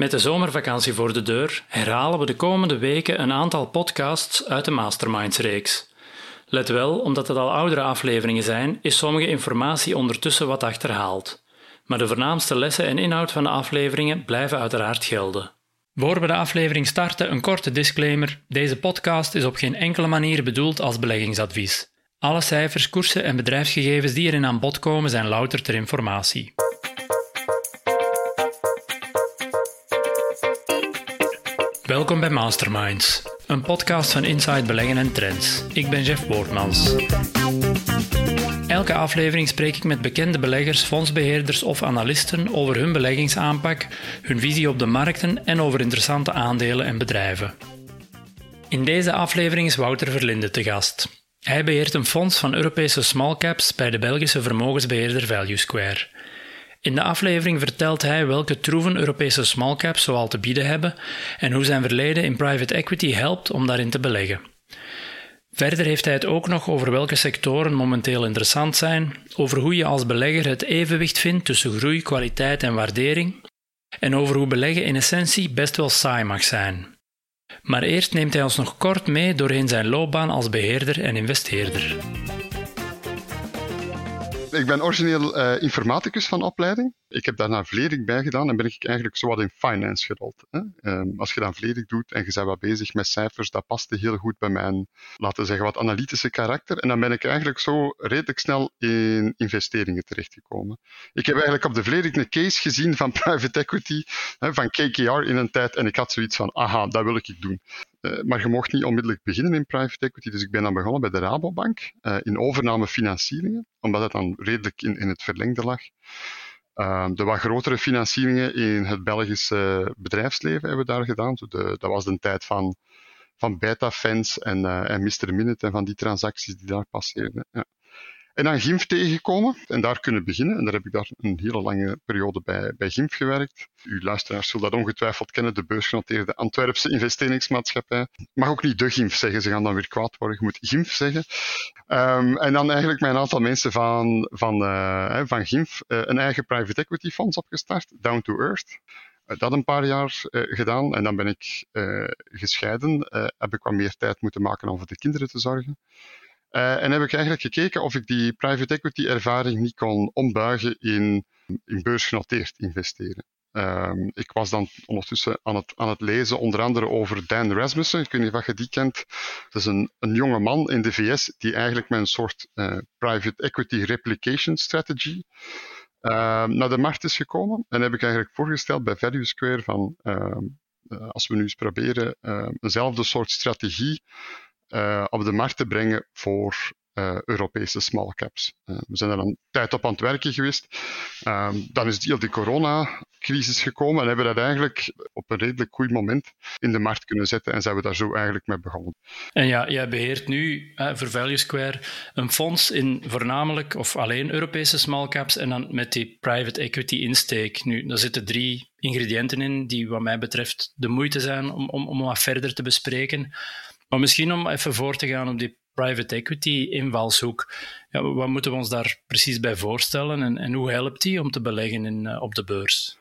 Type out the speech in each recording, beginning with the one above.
Met de zomervakantie voor de deur herhalen we de komende weken een aantal podcasts uit de Masterminds-reeks. Let wel, omdat het al oudere afleveringen zijn, is sommige informatie ondertussen wat achterhaald. Maar de voornaamste lessen en inhoud van de afleveringen blijven uiteraard gelden. Voor we de aflevering starten, een korte disclaimer. Deze podcast is op geen enkele manier bedoeld als beleggingsadvies. Alle cijfers, koersen en bedrijfsgegevens die erin aan bod komen zijn louter ter informatie. Welkom bij Masterminds, een podcast van Inside Beleggen en Trends. Ik ben Jeff Boortmans. Elke aflevering spreek ik met bekende beleggers, fondsbeheerders of analisten over hun beleggingsaanpak, hun visie op de markten en over interessante aandelen en bedrijven. In deze aflevering is Wouter Verlinde te gast. Hij beheert een fonds van Europese small caps bij de Belgische vermogensbeheerder Value Square. In de aflevering vertelt hij welke troeven Europese smallcaps zoal te bieden hebben en hoe zijn verleden in private equity helpt om daarin te beleggen. Verder heeft hij het ook nog over welke sectoren momenteel interessant zijn, over hoe je als belegger het evenwicht vindt tussen groei, kwaliteit en waardering, en over hoe beleggen in essentie best wel saai mag zijn. Maar eerst neemt hij ons nog kort mee doorheen zijn loopbaan als beheerder en investeerder. Ik ben origineel uh, informaticus van opleiding. Ik heb daarna Vledig bij gedaan en ben ik eigenlijk zo wat in finance gerold. Hè. Um, als je dan Vledig doet en je bent wat bezig met cijfers, dat paste heel goed bij mijn, laten we zeggen, wat analytische karakter. En dan ben ik eigenlijk zo redelijk snel in investeringen terechtgekomen. Ik heb eigenlijk op de Vledig een case gezien van private equity, hè, van KKR in een tijd, en ik had zoiets van, aha, dat wil ik doen. Uh, maar je mocht niet onmiddellijk beginnen in private equity, dus ik ben dan begonnen bij de Rabobank uh, in overname financieringen, omdat het dan redelijk in, in het verlengde lag. Uh, de wat grotere financieringen in het Belgische bedrijfsleven hebben we daar gedaan. De, dat was de tijd van, van Betafans en, uh, en Mr. Minute en van die transacties die daar passeerden. Ja. En dan GIMF tegengekomen en daar kunnen beginnen. En daar heb ik daar een hele lange periode bij, bij GIMF gewerkt. Uw luisteraars zullen dat ongetwijfeld kennen, de beursgenoteerde Antwerpse investeringsmaatschappij. Mag ook niet de GIMF zeggen, ze gaan dan weer kwaad worden. Je moet GIMF zeggen. Um, en dan eigenlijk met een aantal mensen van, van, uh, van GIMF uh, een eigen private equity fonds opgestart, Down to Earth dat een paar jaar gedaan en dan ben ik gescheiden. Heb ik wat meer tijd moeten maken om voor de kinderen te zorgen. Uh, en heb ik eigenlijk gekeken of ik die private equity ervaring niet kon ombuigen in, in beursgenoteerd investeren. Um, ik was dan ondertussen aan het, aan het lezen, onder andere over Dan Rasmussen. Ik weet niet of je die kent. Dat is een, een jonge man in de VS die eigenlijk met een soort uh, private equity replication strategy uh, naar de markt is gekomen. En heb ik eigenlijk voorgesteld bij Value Square van als we nu eens proberen eenzelfde soort strategie uh, op de markt te brengen voor uh, Europese small caps. Uh, we zijn er een tijd op aan het werken geweest. Uh, dan is die, die coronacrisis gekomen en hebben we dat eigenlijk op een redelijk goed moment in de markt kunnen zetten en zijn we daar zo eigenlijk mee begonnen. En ja, jij beheert nu voor Value Square een fonds in voornamelijk of alleen Europese small caps en dan met die private equity insteek. Nu, daar zitten drie ingrediënten in die wat mij betreft de moeite zijn om, om, om wat verder te bespreken. Maar misschien om even voor te gaan op die private equity invalshoek. Ja, wat moeten we ons daar precies bij voorstellen en, en hoe helpt die om te beleggen in, uh, op de beurs?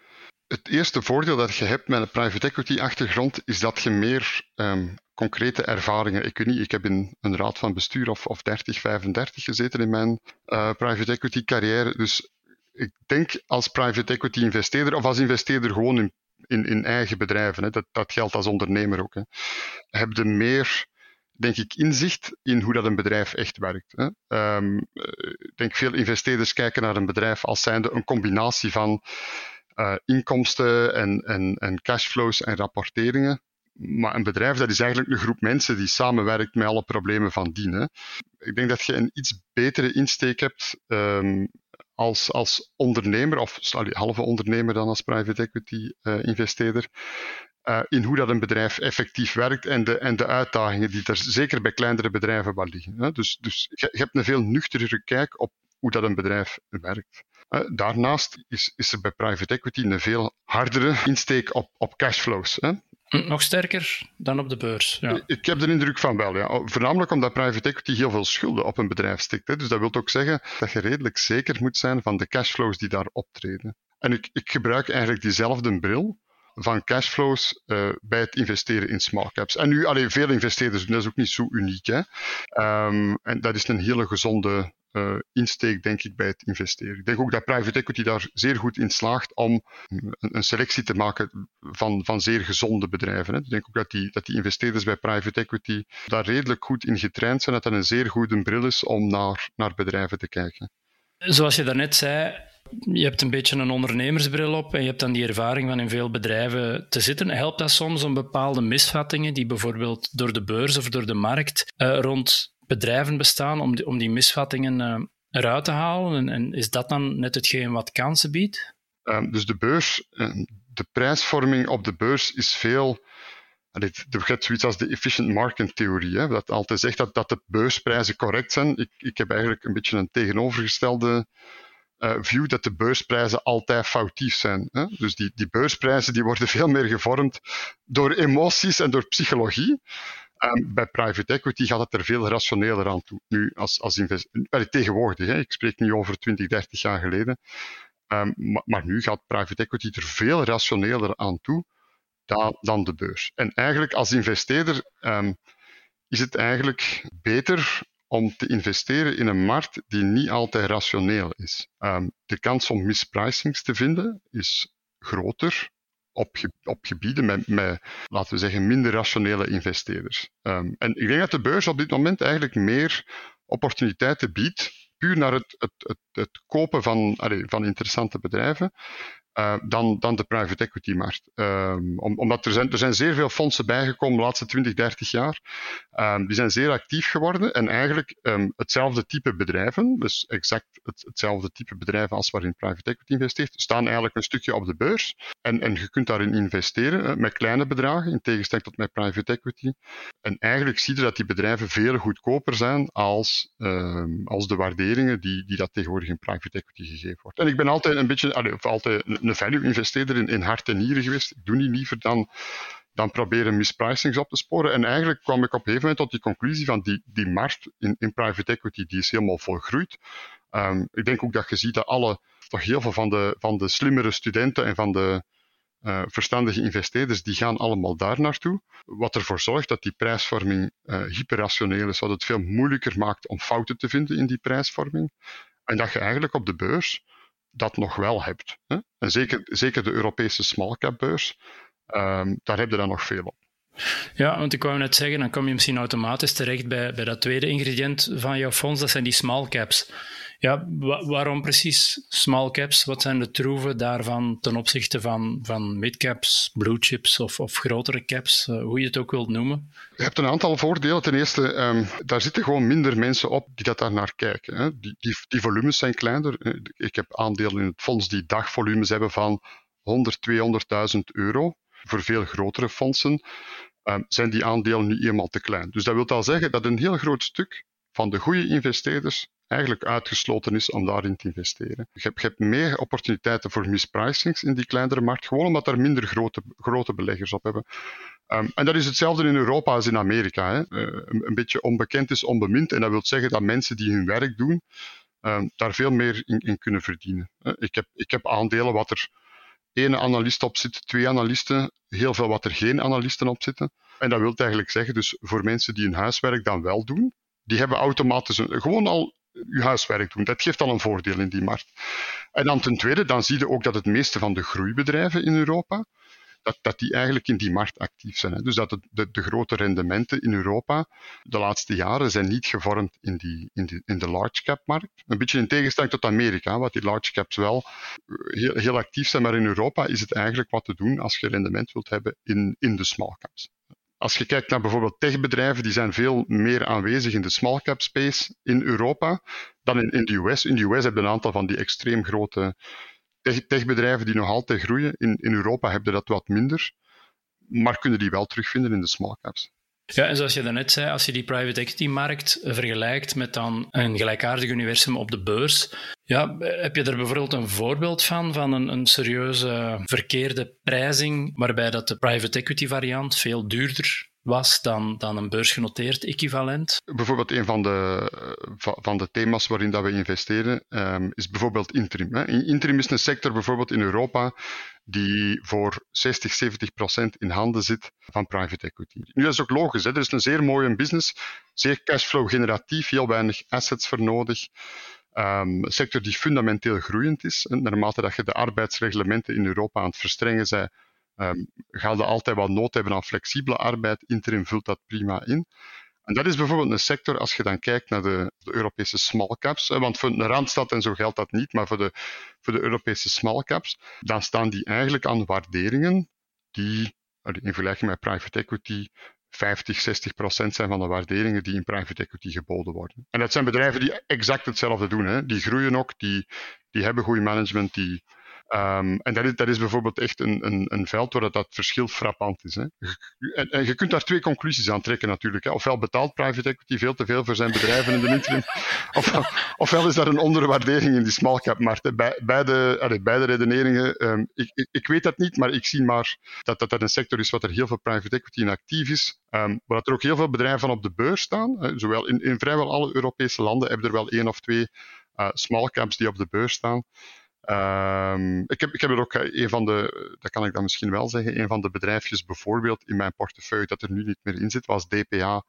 Het eerste voordeel dat je hebt met een private equity achtergrond is dat je meer um, concrete ervaringen. Ik weet niet, ik heb in een raad van bestuur of, of 30, 35 gezeten in mijn uh, private equity carrière. Dus ik denk als private equity investeerder of als investeerder gewoon in in, in eigen bedrijven. Hè. Dat, dat geldt als ondernemer ook. Hè. Heb je meer, denk ik, inzicht in hoe dat een bedrijf echt werkt. Hè. Ik denk veel investeerders kijken naar een bedrijf als zijnde een combinatie van uh, inkomsten en, en, en cashflows en rapporteringen. Maar een bedrijf, dat is eigenlijk een groep mensen die samenwerkt met alle problemen van dien. Ik denk dat je een iets betere insteek hebt um, als, als ondernemer, of halve ondernemer dan als private equity uh, investeerder, uh, in hoe dat een bedrijf effectief werkt en de, en de uitdagingen die er zeker bij kleinere bedrijven wel liggen. Hè. Dus, dus je, hebt een veel nuchterere kijk op hoe dat een bedrijf werkt. Daarnaast is, is er bij private equity een veel hardere insteek op, op cashflows. Hè. Nog sterker dan op de beurs. Ja. Ik heb de indruk van wel, ja. Voornamelijk omdat private equity heel veel schulden op een bedrijf stikt. Hè. Dus dat wil ook zeggen dat je redelijk zeker moet zijn van de cashflows die daar optreden. En ik, ik gebruik eigenlijk diezelfde bril van cashflows uh, bij het investeren in small caps. En nu, alleen veel investeerders doen dat is ook niet zo uniek. Hè? Um, en dat is een hele gezonde uh, insteek, denk ik, bij het investeren. Ik denk ook dat private equity daar zeer goed in slaagt om een, selectie te maken van, van zeer gezonde bedrijven. Hè. Ik denk ook dat die, dat die investeerders bij private equity daar redelijk goed in getraind zijn, dat dat een zeer goede bril is om naar, naar bedrijven te kijken. Zoals je daarnet zei, je hebt een beetje een ondernemersbril op en je hebt dan die ervaring van in veel bedrijven te zitten. Helpt dat soms om bepaalde misvattingen die bijvoorbeeld door de beurs of door de markt uh, rond bedrijven bestaan om die, om die misvattingen uh, eruit te halen? En, en, is dat dan net hetgeen wat kansen biedt? Um, dus de beurs, de prijsvorming op de beurs is veel. Er hebt zoiets als de efficient market theorie, dat altijd zegt dat, dat de beursprijzen correct zijn. Ik, ik heb eigenlijk een beetje een tegenovergestelde uh, view dat de beursprijzen altijd foutief zijn. Hè? Dus die, die beursprijzen die worden veel meer gevormd door emoties en door psychologie. Bij private equity gaat het er veel rationeler aan toe. Nu, als, als investeerder, tegenwoordig, hè, ik spreek nu over 20, 30 jaar geleden. Um, maar, nu gaat private equity er veel rationeler aan toe dan, dan de beurs. En eigenlijk als investeerder um, is het eigenlijk beter om te investeren in een markt die niet altijd rationeel is. Um, de kans om mispricings te vinden is groter op, op gebieden met, met, laten we zeggen, minder rationele investeerders. Um, en ik denk dat de beurs op dit moment eigenlijk meer opportuniteiten biedt, puur naar het, het, het, het kopen van, van interessante bedrijven, uh, dan, dan de private equity markt. Om, omdat er zijn, er zijn zeer veel fondsen bijgekomen de laatste 20, 30 jaar. Um, die zijn zeer actief geworden en eigenlijk um, hetzelfde type bedrijven, dus exact het, hetzelfde type bedrijven als waarin private equity investeert, staan eigenlijk een stukje op de beurs. En, en je kunt daarin investeren uh, met kleine bedragen, in tegenstelling tot met private equity. En eigenlijk zie je dat die bedrijven veel goedkoper zijn als, als de waarderingen die, die dat tegenwoordig in private equity gegeven wordt. En ik ben altijd een beetje, of altijd een value-investeerder in, in hart en nieren geweest. Ik doe niet liever dan, dan proberen mispricings op te sporen. En eigenlijk kwam ik op een gegeven moment tot die conclusie van die, die markt in, in private equity, die is helemaal volgroeid. Um, ik denk ook dat je ziet dat alle, toch heel veel van de, van de slimmere studenten en van de uh, verstandige investeerders, die gaan allemaal daar naartoe. Wat ervoor zorgt dat die prijsvorming uh, hyperrationeel is, wat het veel moeilijker maakt om fouten te vinden in die prijsvorming. En dat je eigenlijk op de beurs dat nog wel hebt. Hè? En zeker, zeker de Europese small cap beurs, um, daar heb je dan nog veel op. Ja, want ik wou net zeggen, dan kom je misschien automatisch terecht bij, bij dat tweede ingrediënt van jouw fonds, dat zijn die small caps. Ja, waarom precies small caps? Wat zijn de troeven daarvan ten opzichte van, van midcaps, blue chips of, of grotere caps, uh, hoe je het ook wilt noemen? Je hebt een aantal voordelen. Ten eerste, um, daar zitten gewoon minder mensen op die dat daar naar kijken. Hè. Die, die, die volumes zijn kleiner. Eh, ik heb aandelen in het fonds die dagvolumes hebben van 100, 200.000 euro. Voor veel grotere fondsen um, zijn die aandelen nu eenmaal te klein. Dus dat wil al zeggen dat een heel groot stuk van de goede investeerders eigenlijk uitgesloten is om daarin te investeren. Je hebt, meer opportuniteiten voor mispricings in die kleinere markt, gewoon omdat er minder grote, grote beleggers op hebben. Um, en dat is hetzelfde in Europa als in Amerika. Hè. Uh, een, beetje onbekend is onbemind en dat wil zeggen dat mensen die hun werk doen, um, daar veel meer in, kunnen verdienen. Ik, heb, ik heb aandelen wat er één analist op zit, twee analisten, heel veel wat er geen analisten op zitten. En dat wil eigenlijk zeggen, dus voor mensen die hun huiswerk dan wel doen, die hebben automatisch gewoon al je huiswerk doen. Dat geeft al een voordeel in die markt. En dan ten tweede, dan zie je ook dat het meeste van de groeibedrijven in Europa, dat, dat die eigenlijk in die markt actief zijn. Hè. Dus dat de, de grote rendementen in Europa de laatste jaren zijn niet gevormd in, die, in, in de large cap markt. Een beetje in tegenstelling tot Amerika, wat die large caps wel heel, heel actief zijn, maar in Europa is het eigenlijk wat te doen als je rendement wilt hebben in, in de small caps. Als je kijkt naar bijvoorbeeld techbedrijven, die zijn veel meer aanwezig in de small cap space in Europa dan in, de US. In de US heb je een aantal van die extreem grote tech, techbedrijven die nog altijd groeien. In, in Europa heb je dat wat minder, maar kunnen die wel terugvinden in de small caps. Ja, en zoals je daarnet zei, als je die private equity-markt vergelijkt met dan een gelijkaardig universum op de beurs, ja, heb je er bijvoorbeeld een voorbeeld van, van een, een serieuze verkeerde prijzing, waarbij dat de private equity-variant veel duurder was dan, dan een beursgenoteerd equivalent? Bijvoorbeeld een van de, van de thema's waarin dat we investeren um, is bijvoorbeeld interim. Hè. Interim is een sector bijvoorbeeld in Europa die voor 60, 70 procent in handen zit van private equity. Nu, dat is ook logisch. Hè? Er is een zeer mooie business, zeer cashflow generatief, heel weinig assets voor nodig. Um, een sector die fundamenteel groeiend is. En naarmate dat je de arbeidsreglementen in Europa aan het verstrengen bent, um, ga je altijd wat nood hebben aan flexibele arbeid. Interim vult dat prima in. En dat is bijvoorbeeld een sector, als je dan kijkt naar de, de Europese small caps, want voor de Randstad en zo geldt dat niet, maar voor de, voor de Europese small caps, dan staan die eigenlijk aan waarderingen die, in vergelijking met private equity, 50, 60 procent zijn van de waarderingen die in private equity geboden worden. En dat zijn bedrijven die exact hetzelfde doen. Hè. Die groeien ook, die, die hebben goed management, die, Um, en dat is, dat is bijvoorbeeld echt een, een, een veld waar dat, dat verschil frappant is. Hè. En, en, je kunt daar twee conclusies aan trekken natuurlijk. Hè. Ofwel betaalt private equity veel te veel voor zijn bedrijven in de interim, of, ofwel is daar een onderwaardering in die small cap markt. Beide, allee, beide redeneringen, um, ik, ik, weet dat niet, maar ik zie maar dat dat, een sector is waar er heel veel private equity in actief is. Um, waar er ook heel veel bedrijven van op de beurs staan. Zowel in, in vrijwel alle Europese landen hebben er wel één of twee uh, small caps die op de beurs staan. Um, ik, heb, ik heb er ook eh, een van de, dat kan ik dan misschien wel zeggen, een van de bedrijfjes bijvoorbeeld in mijn portefeuille dat er nu niet meer in zit, was DPA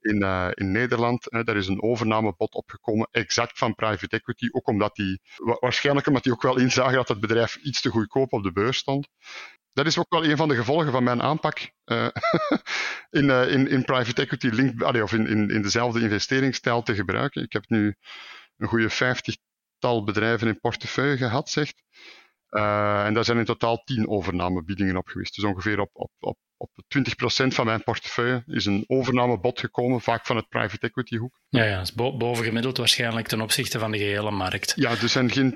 in, uh, in Nederland. Hè, daar is een overnamebod opgekomen, exact van private equity, ook omdat die, waarschijnlijk omdat die ook wel inzagen dat het bedrijf iets te goedkoop op de beurs stond. Dat is ook wel een van de gevolgen van mijn aanpak in, uh, in, in private equity link, of in, in, in dezelfde investeringsstijl te gebruiken. Ik heb nu een goede 50 tal bedrijven in portefeuille gehad, zegt. Uh, en daar zijn in totaal tien overnamebiedingen op geweest. Dus ongeveer op, op, op, op 20% van mijn portefeuille is een overnamebod gekomen, vaak van het private equity hoek. Ja, ja, is bovengemiddeld waarschijnlijk ten opzichte van de gehele markt. Ja, dus zijn geen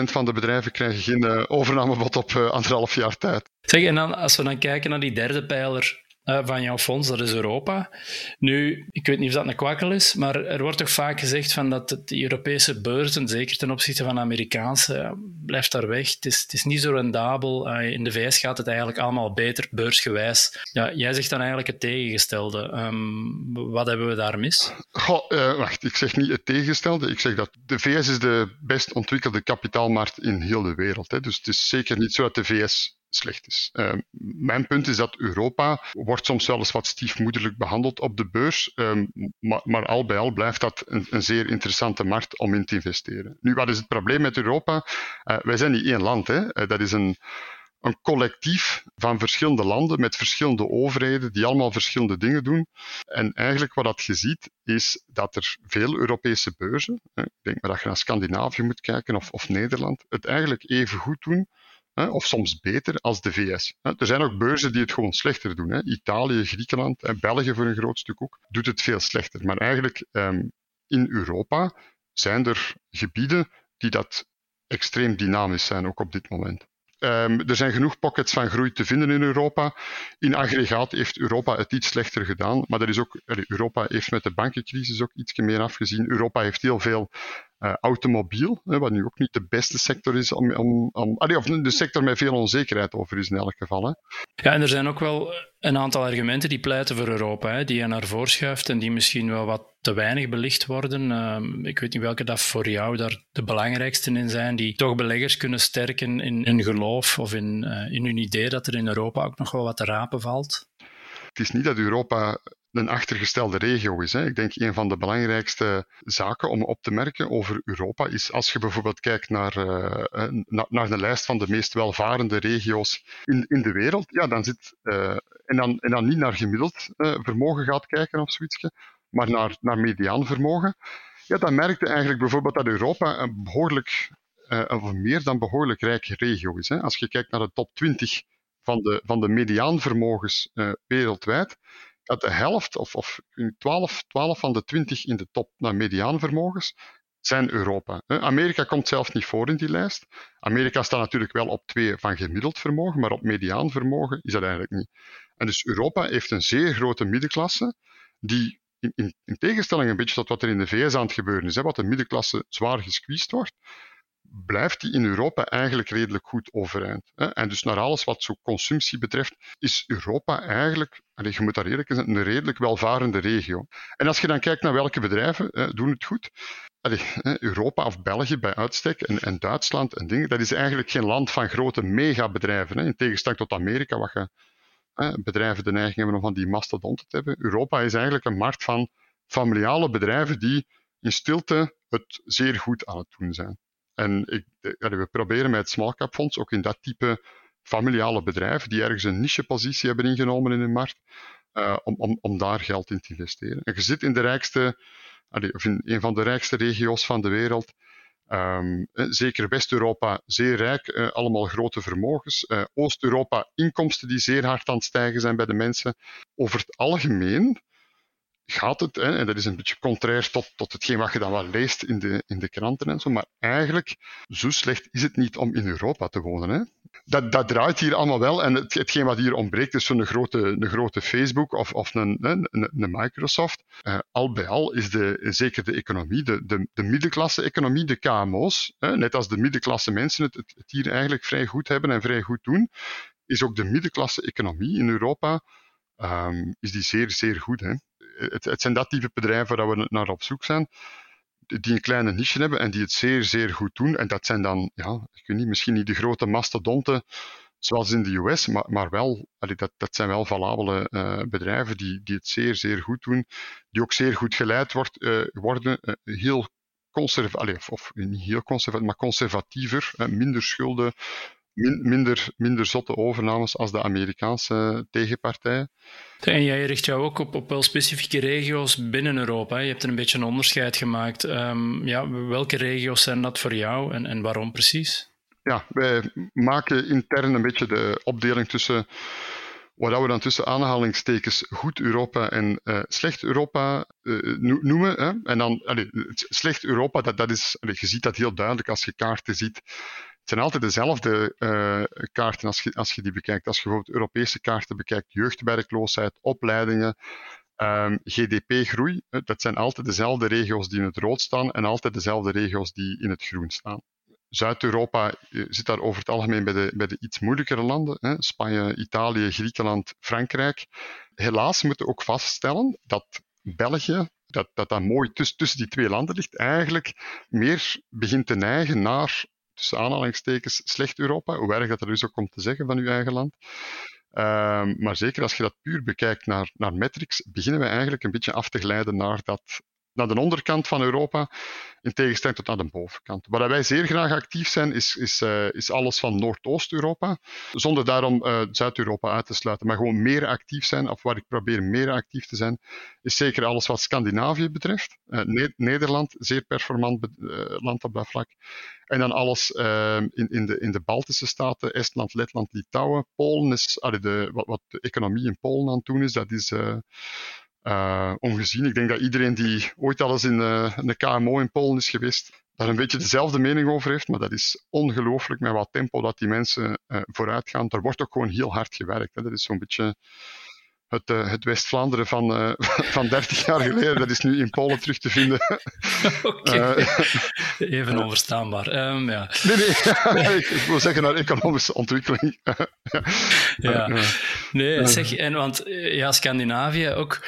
20% van de bedrijven krijgen geen uh, overnamebod op uh, anderhalf jaar tijd. Zeg, en dan, als we dan kijken naar die derde pijler, uh, van jouw fonds, dat is Europa. Nu, ik weet niet of dat een kwakkel is, maar er wordt toch vaak gezegd van dat de Europese beurzen, zeker ten opzichte van de Amerikaanse, ja, blijft daar weg. Het is, het is niet zo rendabel. Uh, in de VS gaat het eigenlijk allemaal beter, beursgewijs. Ja, jij zegt dan eigenlijk het tegengestelde. Um, wat hebben we daar mis? Goh, wacht, ik zeg niet het tegengestelde. Ik zeg dat de VS is de best ontwikkelde kapitaalmarkt in heel de wereld. Hè. Dus het is zeker niet zo dat de VS slecht is. Uh, mijn punt is dat Europa wordt soms wel eens wat stiefmoederlijk behandeld op de beurs, um, maar, al bij al blijft dat een, een, zeer interessante markt om in te investeren. Nu, wat is het probleem met Europa? Uh, wij zijn niet één land. Hè. Uh, dat is een, een collectief van verschillende landen met verschillende overheden die allemaal verschillende dingen doen. En eigenlijk wat dat je ziet is dat er veel Europese beurzen, ik denk maar dat je naar Scandinavië moet kijken of, of Nederland, het eigenlijk even goed doen of soms beter als de VS. Er zijn ook beurzen die het gewoon slechter doen. Italië, Griekenland en België voor een groot stuk ook, doet het veel slechter. Maar eigenlijk ehm, in Europa zijn er gebieden die dat extreem dynamisch zijn, ook op dit moment. Um, er zijn genoeg pockets van groei te vinden in Europa. In aggregaat heeft Europa het iets slechter gedaan, maar dat is ook, Europa heeft met de bankencrisis ook iets meer afgezien. Europa heeft heel veel uh, automobiel, hè, wat nu ook niet de beste sector is om, om, om allee, of de sector met veel onzekerheid over is in elk geval. Hè. Ja, en er zijn ook wel een aantal argumenten die pleiten voor Europa, hè, die je naar voren schuift en die misschien wel wat te weinig belicht worden. Uh, ik weet niet welke dat voor jou daar de belangrijkste in zijn, die toch beleggers kunnen sterken in hun geloof of in, uh, in hun idee dat er in Europa ook nog wel wat te rapen valt. Het is niet dat Europa een achtergestelde regio is. Hè. Ik denk een van de belangrijkste zaken om op te merken over Europa is als je bijvoorbeeld kijkt naar, uh, naar de lijst van de meest welvarende regio's in, in de wereld, ja, dan zit, uh, en, dan, en dan niet naar gemiddeld vermogen gaat kijken of zoiets, maar naar, naar mediaan vermogen, ja, dan merk je eigenlijk bijvoorbeeld dat Europa een behoorlijk, of meer dan behoorlijk rijke regio is. Hè. Als je kijkt naar de top 20 van de, van de mediaanvermogens wereldwijd, dat de helft, of, of 12, 12 van de 20 in de top naar mediaanvermogens, zijn Europa. Amerika komt zelf niet voor in die lijst. Amerika staat natuurlijk wel op 2 van gemiddeld vermogen, maar op mediaanvermogen is dat eigenlijk niet. En dus Europa heeft een zeer grote middenklasse, die in, in, in tegenstelling een beetje tot wat er in de VS aan het gebeuren is, hè, wat de middenklasse zwaar gesqueezed wordt, blijft die in Europa eigenlijk redelijk goed overeind. En dus naar alles wat zo consumptie betreft, is Europa eigenlijk, je moet daar eerlijk zijn, een redelijk welvarende regio. En als je dan kijkt naar welke bedrijven doen het goed, Europa of België bij uitstek en, en, Duitsland en dingen, dat is eigenlijk geen land van grote megabedrijven. In tegenstelling tot Amerika, wat je bedrijven de neiging hebben om van die mastodonten te hebben. Europa is eigenlijk een markt van familiale bedrijven die in stilte het zeer goed aan het doen zijn. En ik, we proberen met het Fonds ook in dat type familiale bedrijven die ergens een nichepositie hebben ingenomen in de markt, uh, om, om, om daar geld in te investeren. En je zit in de rijkste, of in een van de rijkste regio's van de wereld. Um, zeker West-Europa zeer rijk, allemaal grote vermogens. Oost-Europa inkomsten die zeer hard aan het stijgen zijn bij de mensen. Over het algemeen gaat het, hè, en dat is een beetje contrair tot, tot hetgeen wat je dan wel leest in de, in de kranten en zo, maar eigenlijk, zo slecht is het niet om in Europa te wonen. Hè. Dat, dat draait hier allemaal wel, en het, hetgeen wat hier ontbreekt is zo'n grote, een grote Facebook of, of een, een, een Microsoft. Uh, al bij al is de, zeker de economie, de, de, de middenklasse-economie, de KMO's, hè, net als de middenklasse mensen het, het, hier eigenlijk vrij goed hebben en vrij goed doen, is ook de middenklasse-economie in Europa um, is die zeer, zeer goed. Hè het, het, zijn dat type bedrijven waar we naar op zoek zijn, die een kleine niche hebben en die het zeer, zeer goed doen. En dat zijn dan, ja, ik weet niet, misschien niet de grote mastodonten zoals in de US, maar, maar wel, dat, dat zijn wel valabele uh, bedrijven die, die het zeer, zeer goed doen, die ook zeer goed geleid wordt, uh, worden, uh, heel conservatief, of niet heel conservatief, maar conservatiever, minder schulden, minder, minder zotte overnames als de Amerikaanse tegenpartijen. En jij richt jou ook op, op wel specifieke regio's binnen Europa. Je hebt er een beetje een onderscheid gemaakt. Um, ja, welke regio's zijn dat voor jou en, en waarom precies? Ja, wij maken intern een beetje de opdeling tussen wat we dan tussen aanhalingstekens goed Europa en uh, slecht Europa uh, noemen. Hè? En dan, allee, slecht Europa, dat, dat is, allee, je ziet dat heel duidelijk als je kaarten ziet. Het zijn altijd dezelfde uh, kaarten als je, als je die bekijkt. Als je bijvoorbeeld Europese kaarten bekijkt, jeugdwerkloosheid, opleidingen, um, GDP-groei, dat zijn altijd dezelfde regio's die in het rood staan en altijd dezelfde regio's die in het groen staan. Zuid-Europa eh, zit daar over het algemeen bij de, bij de iets moeilijkere landen. Hè? Spanje, Italië, Griekenland, Frankrijk. Helaas moeten we ook vaststellen dat België, dat dat, dat mooi tussen, tussen die twee landen ligt, eigenlijk meer begint te neigen naar tussen aanhalingstekens slecht Europa, hoe erg dat er dus ook komt te zeggen van uw eigen land. Um, maar zeker als je dat puur bekijkt naar, naar metrics, beginnen we eigenlijk een beetje af te glijden naar dat naar de onderkant van Europa, in tegenstelling tot naar de bovenkant. Waar wij zeer graag actief zijn, is, is, uh, is alles van Noordoost-Europa, zonder daarom uh, Zuid-Europa uit te sluiten, maar gewoon meer actief zijn, of waar ik probeer meer actief te zijn, is zeker alles wat Scandinavië betreft. Ne Nederland, zeer performant land op dat vlak. En dan alles in, in, de, in de Baltische staten, Estland, Letland, Litouwen. Polen is, de, wat, wat de economie in Polen aan het doen is, dat is uh, ongezien. Ik denk dat iedereen die ooit al eens in uh, een KMO in Polen is geweest, daar een beetje dezelfde mening over heeft. Maar dat is ongelooflijk met wat tempo dat die mensen uh, vooruit gaan. Daar wordt ook gewoon heel hard gewerkt. Hè. Dat is zo'n beetje het, uh, het West-Vlaanderen van, uh, van 30 jaar geleden, dat is nu in Polen terug te vinden. Oké, uh, even onverstaanbaar. Um, ja. Nee, nee, ik, ik, wil zeggen naar economische ontwikkeling. ja, nee, zeg, en want ja, Scandinavië ook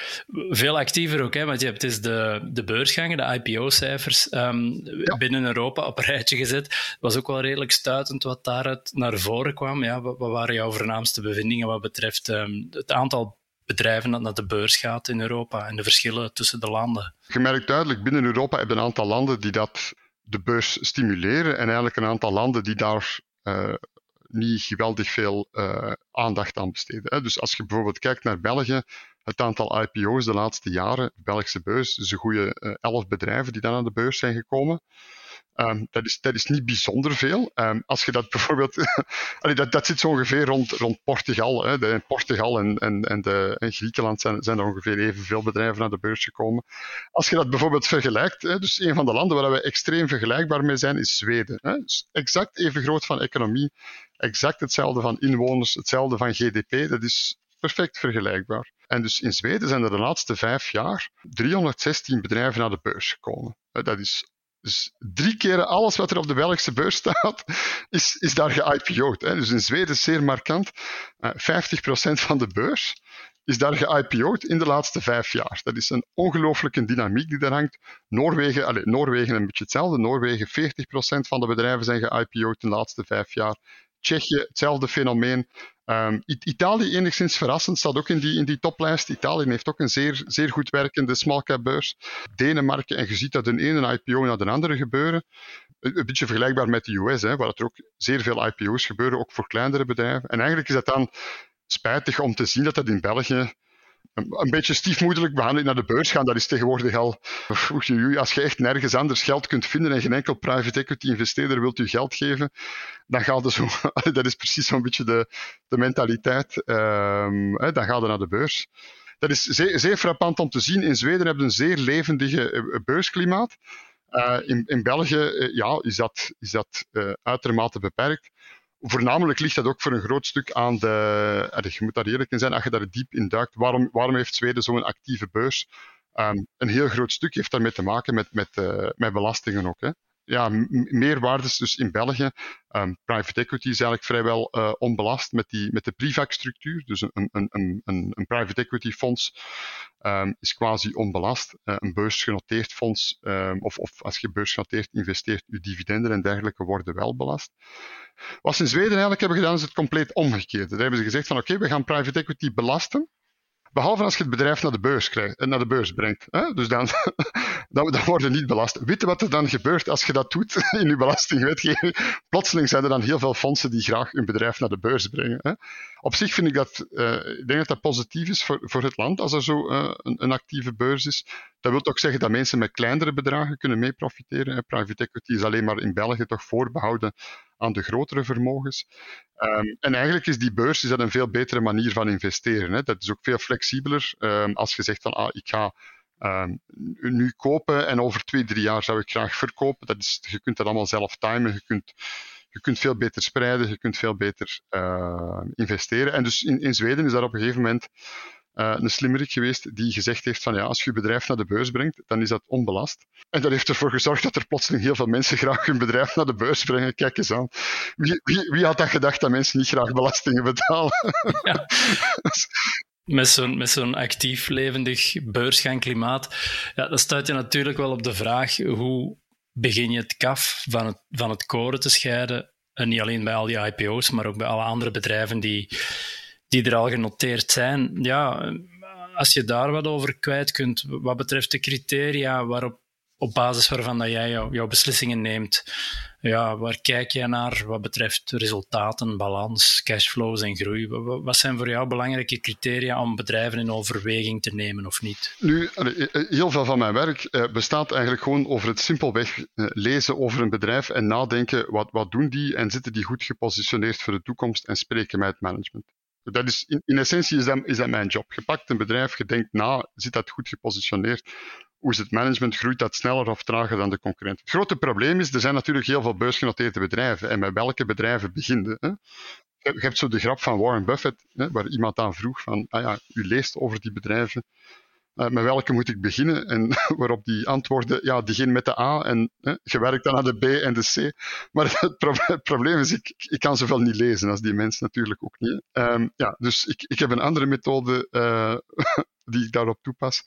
veel actiever ook, hè, want je hebt dus de, de beursgangen, de IPO-cijfers um, ja. binnen Europa op een rijtje gezet. was ook wel redelijk stuitend wat daaruit naar voren kwam. Ja, wat, wat waren jouw voornaamste bevindingen wat betreft um, het aantal bedrijven dat naar de beurs gaat in Europa en de verschillen tussen de landen. Je merkt duidelijk, binnen Europa heb je een aantal landen die dat de beurs stimuleren en eigenlijk een aantal landen die daar uh, niet geweldig veel uh, aandacht aan besteden. Hè. Dus als je bijvoorbeeld kijkt naar België, het aantal IPO's de laatste jaren, de Belgische beurs, dus een goede uh, elf bedrijven die dan aan de beurs zijn gekomen. Um, dat, is, dat is niet bijzonder veel. Um, als je dat bijvoorbeeld. dat, dat zit zo ongeveer rond, rond Portugal. Hè. De, Portugal en, en, en, de, en Griekenland zijn, zijn er ongeveer evenveel bedrijven naar de beurs gekomen. Als je dat bijvoorbeeld vergelijkt, hè, dus een van de landen waar we extreem vergelijkbaar mee zijn, is Zweden. Hè. Dus exact even groot van economie, exact hetzelfde van inwoners, hetzelfde van GDP. Dat is perfect vergelijkbaar. En dus in Zweden zijn er de laatste vijf jaar 316 bedrijven naar de beurs gekomen. Dat is Dus drie keer alles wat er op de Belgische beurs staat, is, is daar ge-IPO'd. Dus in Zweden zeer markant. Uh, 50% van de beurs is daar ge-IPO'd in de laatste vijf jaar. Dat is een ongelooflijke dynamiek die daar hangt. Noorwegen, allez, Noorwegen een beetje hetzelfde. Noorwegen, 40% van de bedrijven zijn ge-IPO'd in de laatste vijf jaar. Tsjechië, hetzelfde fenomeen. Um, Italië, enigszins verrassend, staat ook in die, in die toplijst. Italië heeft ook een zeer, zeer goed werkende small cap beurs. Denemarken, en je ziet dat de ene IPO naar de andere gebeuren. Een beetje vergelijkbaar met de US, hè, waar er ook zeer veel IPO's gebeuren, ook voor kleinere bedrijven. En eigenlijk is dat dan spijtig om te zien dat dat in België een, beetje stiefmoederlijk behandeld naar de beurs gaan. Dat is tegenwoordig al. Als je echt nergens anders geld kunt vinden en geen enkel private equity investeerder wilt je geld geven, dan gaat zo. dat is precies zo'n beetje de, de mentaliteit. Um, dan gaat het naar de beurs. Dat is zeer, frappant om te zien. In Zweden hebben we een zeer levendige eh, beursklimaat. Uh, in, in België ja, is dat, is dat uitermate beperkt voornamelijk ligt dat ook voor een groot stuk aan de. Je moet daar eerlijk in zijn, als je daar diep in duikt. Waarom, waarom heeft Zweden zo'n actieve beurs? Um, een heel groot stuk heeft daarmee te maken met, met, uh, met belastingen ook. Hè. Ja, meerwaardes dus in België. Um, private equity is eigenlijk vrijwel uh, onbelast met, die, met de PRIVAC-structuur. Dus een, een, een, een, private equity fonds um, is quasi onbelast. Uh, een beursgenoteerd fonds, of, of als je beursgenoteerd investeert, je dividenden en dergelijke worden wel belast. Wat ze in Zweden eigenlijk hebben gedaan, is het compleet omgekeerd. Daar hebben ze gezegd van oké, we gaan private equity belasten. Behalve als je het bedrijf naar de beurs, krijgt, eh, naar de beurs brengt. Hè? Dus dan, dan, dan niet belast. Weet je wat er dan gebeurt als je dat doet in je belastingwetgeving? Plotseling zijn er dan heel veel fondsen die graag hun bedrijf naar de beurs brengen. Hè? Op zich vind ik dat, uh, ik denk dat dat positief is voor, voor het land als er zo uh, een, een, actieve beurs is. Dat wil ook zeggen dat mensen met kleinere bedragen kunnen mee profiteren. Private equity is alleen maar in België toch voorbehouden aan de grotere vermogens. Um, en eigenlijk is die beurs is dat een veel betere manier van investeren. Hè. Dat is ook veel flexibeler. Um, als je zegt van ah, ik ga um, nu kopen en over twee, drie jaar zou ik graag verkopen. Dat is, je kunt dat allemaal zelf timen. Je kunt, je kunt veel beter spreiden, je kunt veel beter investeren. En dus in, in Zweden is dat op een gegeven moment uh, een slimmerik geweest die gezegd heeft van ja, als je bedrijf naar de beurs brengt, dan is dat onbelast. En dat heeft ervoor gezorgd dat er plotseling heel veel mensen graag hun bedrijf naar de beurs brengen. Kijk eens aan. Wie, wie, wie had dat gedacht dat mensen niet graag belastingen betalen? Met zo'n, met zo'n actief, levendig beursgangklimaat, ja, dan stuit je natuurlijk wel op de vraag hoe begin je het kaf van het, van het koren te scheiden. En niet alleen bij al die IPO's, maar ook bij alle andere bedrijven die, die er al genoteerd zijn. Ja, als je daar wat over kwijt kunt, wat betreft de criteria waarop, op basis waarvan dat jij jouw beslissingen neemt, ja, waar kijk jij naar wat betreft resultaten, balans, cashflows en groei? Wat zijn voor jou belangrijke criteria om bedrijven in overweging te nemen of niet? Nu, heel veel van mijn werk eh, bestaat eigenlijk gewoon over het simpelweg eh, lezen over een bedrijf en nadenken wat, wat doen die en zitten die goed gepositioneerd voor de toekomst en spreken met het management. Dat is, in, essentie is dat, is mijn job. Je pakt een bedrijf, je denkt na, zit dat goed gepositioneerd? Hoe is het management? Groeit dat sneller of trager dan de concurrent? Het grote probleem is, er zijn natuurlijk heel veel beursgenoteerde bedrijven. En met welke bedrijven beginnen? Hè? Je hebt zo de grap van Warren Buffett, hè, waar iemand aan vroeg van, ah ja, u leest over die bedrijven. Uh, met welke moet ik beginnen? En waarop die antwoorden, ja, diegene met de A en hè, je werkt dan aan de B en de C. Maar het, pro het probleem is, ik, ik kan zoveel niet lezen als die mensen natuurlijk ook niet. Um, ja, dus ik, ik heb een andere methode uh, die ik daarop toepas.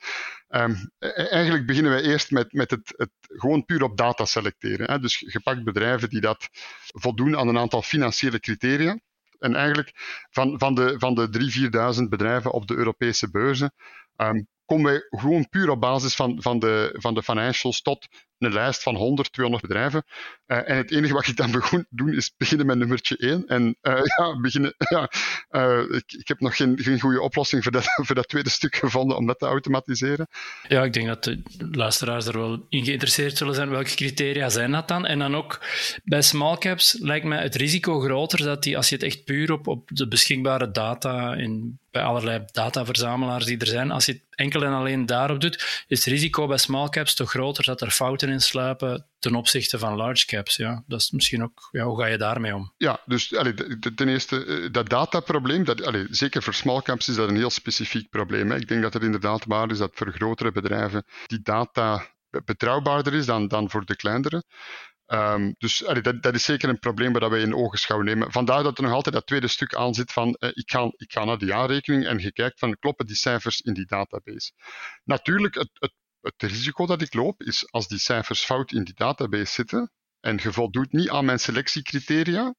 Um, eigenlijk beginnen wij eerst met, met het, het gewoon puur op data selecteren. Hè. Dus gepakt bedrijven die dat voldoen aan een aantal financiële criteria. En eigenlijk van, van de, van de 3.000, 4.000 bedrijven op de Europese beurzen um, komen wij gewoon puur op basis van, van, de, van de financials tot een lijst van 100, 200 bedrijven. Uh, en het enige wat ik dan begon doen is beginnen met nummertje 1. En uh, ja, beginnen, ja, uh, ik, ik heb nog geen, geen goede oplossing voor dat, voor dat tweede stuk gevonden om dat te automatiseren. Ja, ik denk dat de luisteraars er wel in geïnteresseerd zullen zijn. Welke criteria zijn dat dan? En dan ook bij small caps lijkt mij het risico groter dat die, als je het echt puur op, op de beschikbare data in bij allerlei dataverzamelaars die er zijn, als je het enkel en alleen daarop doet, is het risico bij small caps toch groter dat er fouten in sluipen ten opzichte van large caps. Ja, dat is misschien ook, ja, hoe ga je daarmee om? Ja, dus allee, ten eerste, eh, dat dataprobleem, dat, allee, zeker voor small caps is dat een heel specifiek probleem. Hè. Ik denk dat het inderdaad waar is dat voor grotere bedrijven die data betrouwbaarder is dan, dan voor de kleinere. Um, dus dat, dat, is zeker een probleem waar wij in ogenschouw nemen. Vandaar dat er nog altijd dat tweede stuk aan zit van uh, ik, ga, ik ga naar de jaarrekening en je van kloppen die cijfers in die database. Natuurlijk, het, het, het risico dat ik loop is als die cijfers fout in die database zitten en je voldoet niet aan mijn selectiecriteria,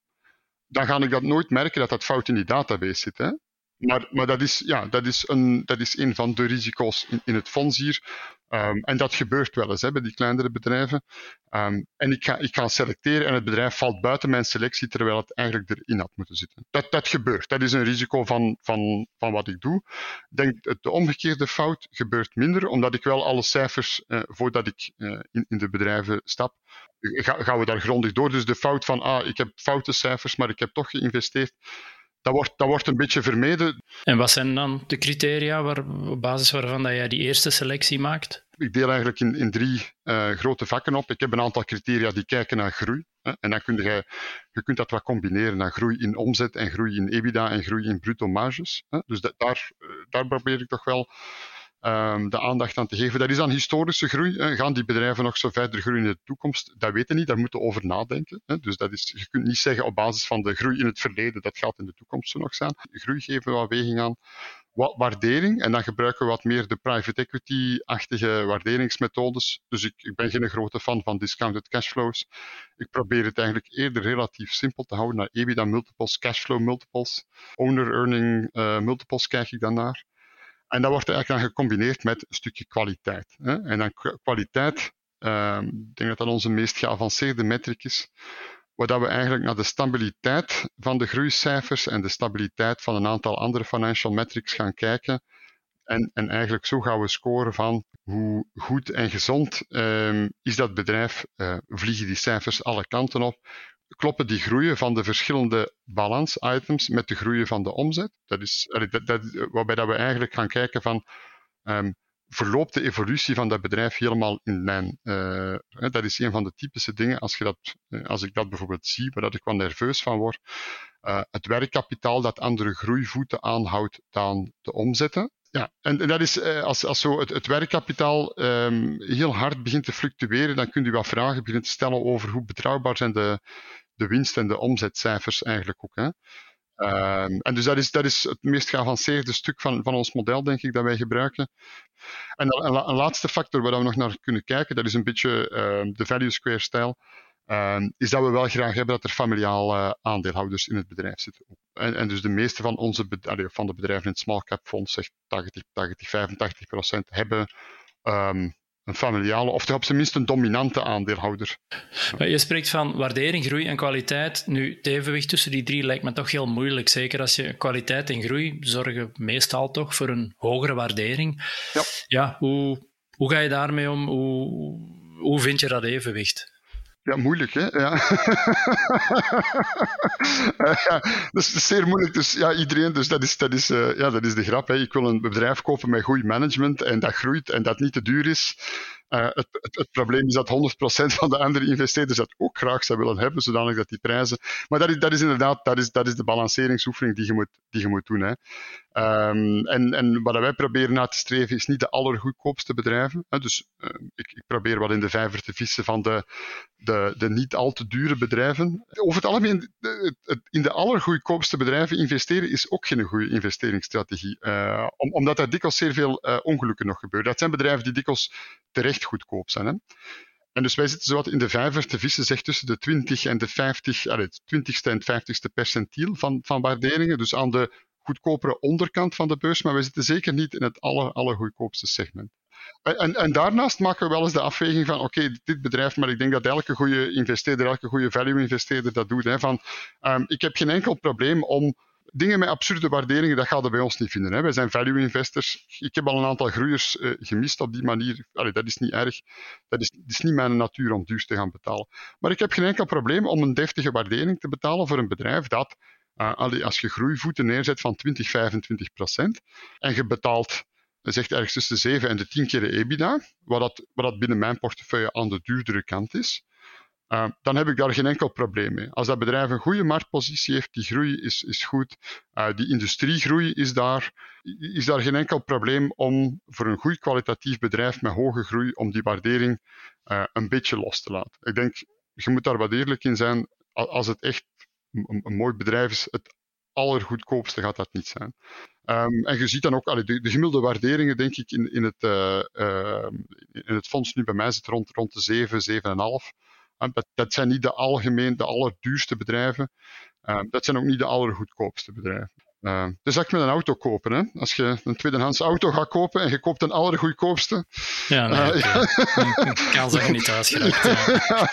dan ga ik dat nooit merken dat dat fout in die database zit. Hè? Maar, maar dat, is, ja, dat, is een, dat is een van de risico's in, in het fonds hier. Um, en dat gebeurt wel eens hè, bij die kleinere bedrijven. Um, en ik ga, ik selecteren en het bedrijf valt buiten mijn selectie terwijl het eigenlijk erin had moeten zitten. Dat, dat gebeurt. Dat is een risico van, van, van wat ik doe. Denk de omgekeerde fout gebeurt minder, omdat ik wel alle cijfers, uh, voordat ik uh, in, in de bedrijven stap, ga, gaan we daar grondig door. Dus de fout van, ah, ik heb foute cijfers, maar ik heb toch geïnvesteerd dat wordt, dat wordt een beetje vermeden. En wat zijn dan de criteria waar, op basis waarvan dat jij die eerste selectie maakt? Ik deel eigenlijk in, in drie uh, grote vakken op. Ik heb een aantal criteria die kijken naar groei. Hè, en dan kun je, je kunt dat wat combineren naar groei in omzet en groei in EBITDA en groei in bruto marges. Hè. Dus dat, daar, eh, daar probeer ik toch wel um, de aandacht aan te geven. Dat is dan historische groei. Gaan die bedrijven nog zo verder groeien in de toekomst? Dat weten niet, daar moeten we over nadenken. Dus dat is, je kunt niet zeggen op basis van de groei in het verleden, dat gaat in de toekomst zo nog zijn. Groei geven we wat weging aan. Wat waardering, en dan gebruiken we wat meer de private equity-achtige waarderingsmethodes. Dus ik, ik ben geen grote fan van discounted cashflows. Ik probeer het eigenlijk eerder relatief simpel te houden naar EBITDA multiples, cashflow multiples, owner earning uh, multiples kijk ik dan naar. En dat wordt eigenlijk dan gecombineerd met een stukje kwaliteit. Hè? En dan kwaliteit, uh, ik denk dat dat onze meest geavanceerde metric is, waar we eigenlijk naar de stabiliteit van de groeicijfers en de stabiliteit van een aantal andere financial metrics gaan kijken. En, en eigenlijk zo gaan we scoren van hoe goed en gezond um, is dat bedrijf, uh, vliegen die cijfers alle kanten op, kloppen die groeien van de verschillende balans-items met de groeien van de omzet. Dat is, dat, waarbij dat we eigenlijk gaan kijken van um, verloopt de evolutie van dat bedrijf helemaal in lijn. Uh, dat is een van de typische dingen, als, je dat, eh, als ik dat bijvoorbeeld zie, waar ik wel nerveus van word, uh, het werkkapitaal dat andere groeivoeten aanhoudt dan de omzetten. Ja, en, dat is als, als zo het, het werkkapitaal um, heel hard begint te fluctueren, dan kunt u wat vragen beginnen te stellen over hoe betrouwbaar zijn de, de winst- en de omzetcijfers eigenlijk ook. Hè. Um, en dus dat is, dat is het meest geavanceerde stuk van, van ons model, denk ik, dat wij gebruiken. En een, laatste factor waar we nog naar kunnen kijken, dat is een beetje uh, de value square stijl, is dat we wel graag hebben dat er familiaal uh, aandeelhouders in het bedrijf zitten. En, en dus de meeste van, onze, van de bedrijven in het small cap fonds, zegt 80, 80 85 procent, hebben um, een familiale, of toch op zijn minst een dominante aandeelhouder. Je spreekt van waardering, groei en kwaliteit. Nu, het evenwicht tussen die drie lijkt me toch heel moeilijk. Zeker als je kwaliteit en groei zorgen meestal toch voor een hogere waardering. Ja, ja hoe, hoe ga je daarmee om? Hoe, hoe vind je dat evenwicht? Ja, moeilijk, hè? Ja. ja, dat is zeer moeilijk. Dus ja, iedereen, dus dat is, dat is, uh, ja, dat is de grap. Hè. Ik wil een bedrijf kopen met goed management en dat groeit en dat niet te duur is. Uh, het, het, het, probleem is dat 100% van de andere investeerders dat ook graag zou willen hebben, zodanig dat die prijzen. Maar dat is, dat is inderdaad dat is, dat is de balanceringsoefening die je moet, die je moet doen. Hè. Um, en, en wat wij proberen na te streven is niet de allergoedkoopste bedrijven. Hè. Dus uh, ik, ik, probeer wat in de vijver te vissen van de, de, de niet al te dure bedrijven. Over het algemeen, in de allergoedkoopste bedrijven investeren is ook geen goede investeringsstrategie. Om, omdat er dikwijls zeer veel uh, ongelukken nog gebeuren. Dat zijn bedrijven die dikwijls terecht goedkoop zijn. Hè. En dus wij zitten zowat in de vijver te vissen, zeg tussen de 20 en de 50, het 20ste en 50ste percentiel van, van waarderingen. Dus aan de goedkopere onderkant van de beurs, maar we zitten zeker niet in het aller, allergoedkoopste segment. En, en, daarnaast maken we wel eens de afweging van, oké, dit bedrijf, maar ik denk dat elke goede investeerder, elke goede value-investeerder dat doet. Hè, van, um, ik heb geen enkel probleem om dingen met absurde waarderingen, dat gaat er bij ons niet vinden. Hè. Wij zijn value investors. Ik heb al een aantal groeiers uh, gemist op die manier. Allee, dat is niet erg. Dat is, is niet mijn natuur om duur te gaan betalen. Maar ik heb geen enkel probleem om een deftige waardering te betalen voor een bedrijf dat, uh, als je groeivoeten neerzet van 20, 25 procent en je betaalt zegt ergens tussen de 7 en de 10 keer de EBITDA, wat dat, wat dat binnen mijn portefeuille aan de duurdere kant is, uh, dan heb ik daar geen enkel probleem mee. Als dat bedrijf een goede marktpositie heeft, die groei is, is goed, die industriegroei is daar, is daar geen enkel probleem om voor een goed kwalitatief bedrijf met hoge groei, om die waardering een beetje los te laten. Ik denk, je moet daar wat eerlijk in zijn. Als het echt een, een mooi bedrijf is, het allergoedkoopste gaat dat niet zijn. Um, en je ziet dan ook, de, de, gemiddelde waarderingen, denk ik, in, in, het, uh, uh, in het fonds nu bij mij zit rond, rond de 7, 7,5. Dat, dat zijn niet de algemeen, de allerduurste bedrijven. Dat zijn ook niet de allergoedkoopste bedrijven. Uh, dus dat ik met een auto kopen. Hè? Als je een tweedehands auto gaat kopen en je koopt een allergoedkoopste. Ja, nee, uh, ja. kan zeggen niet. Ja.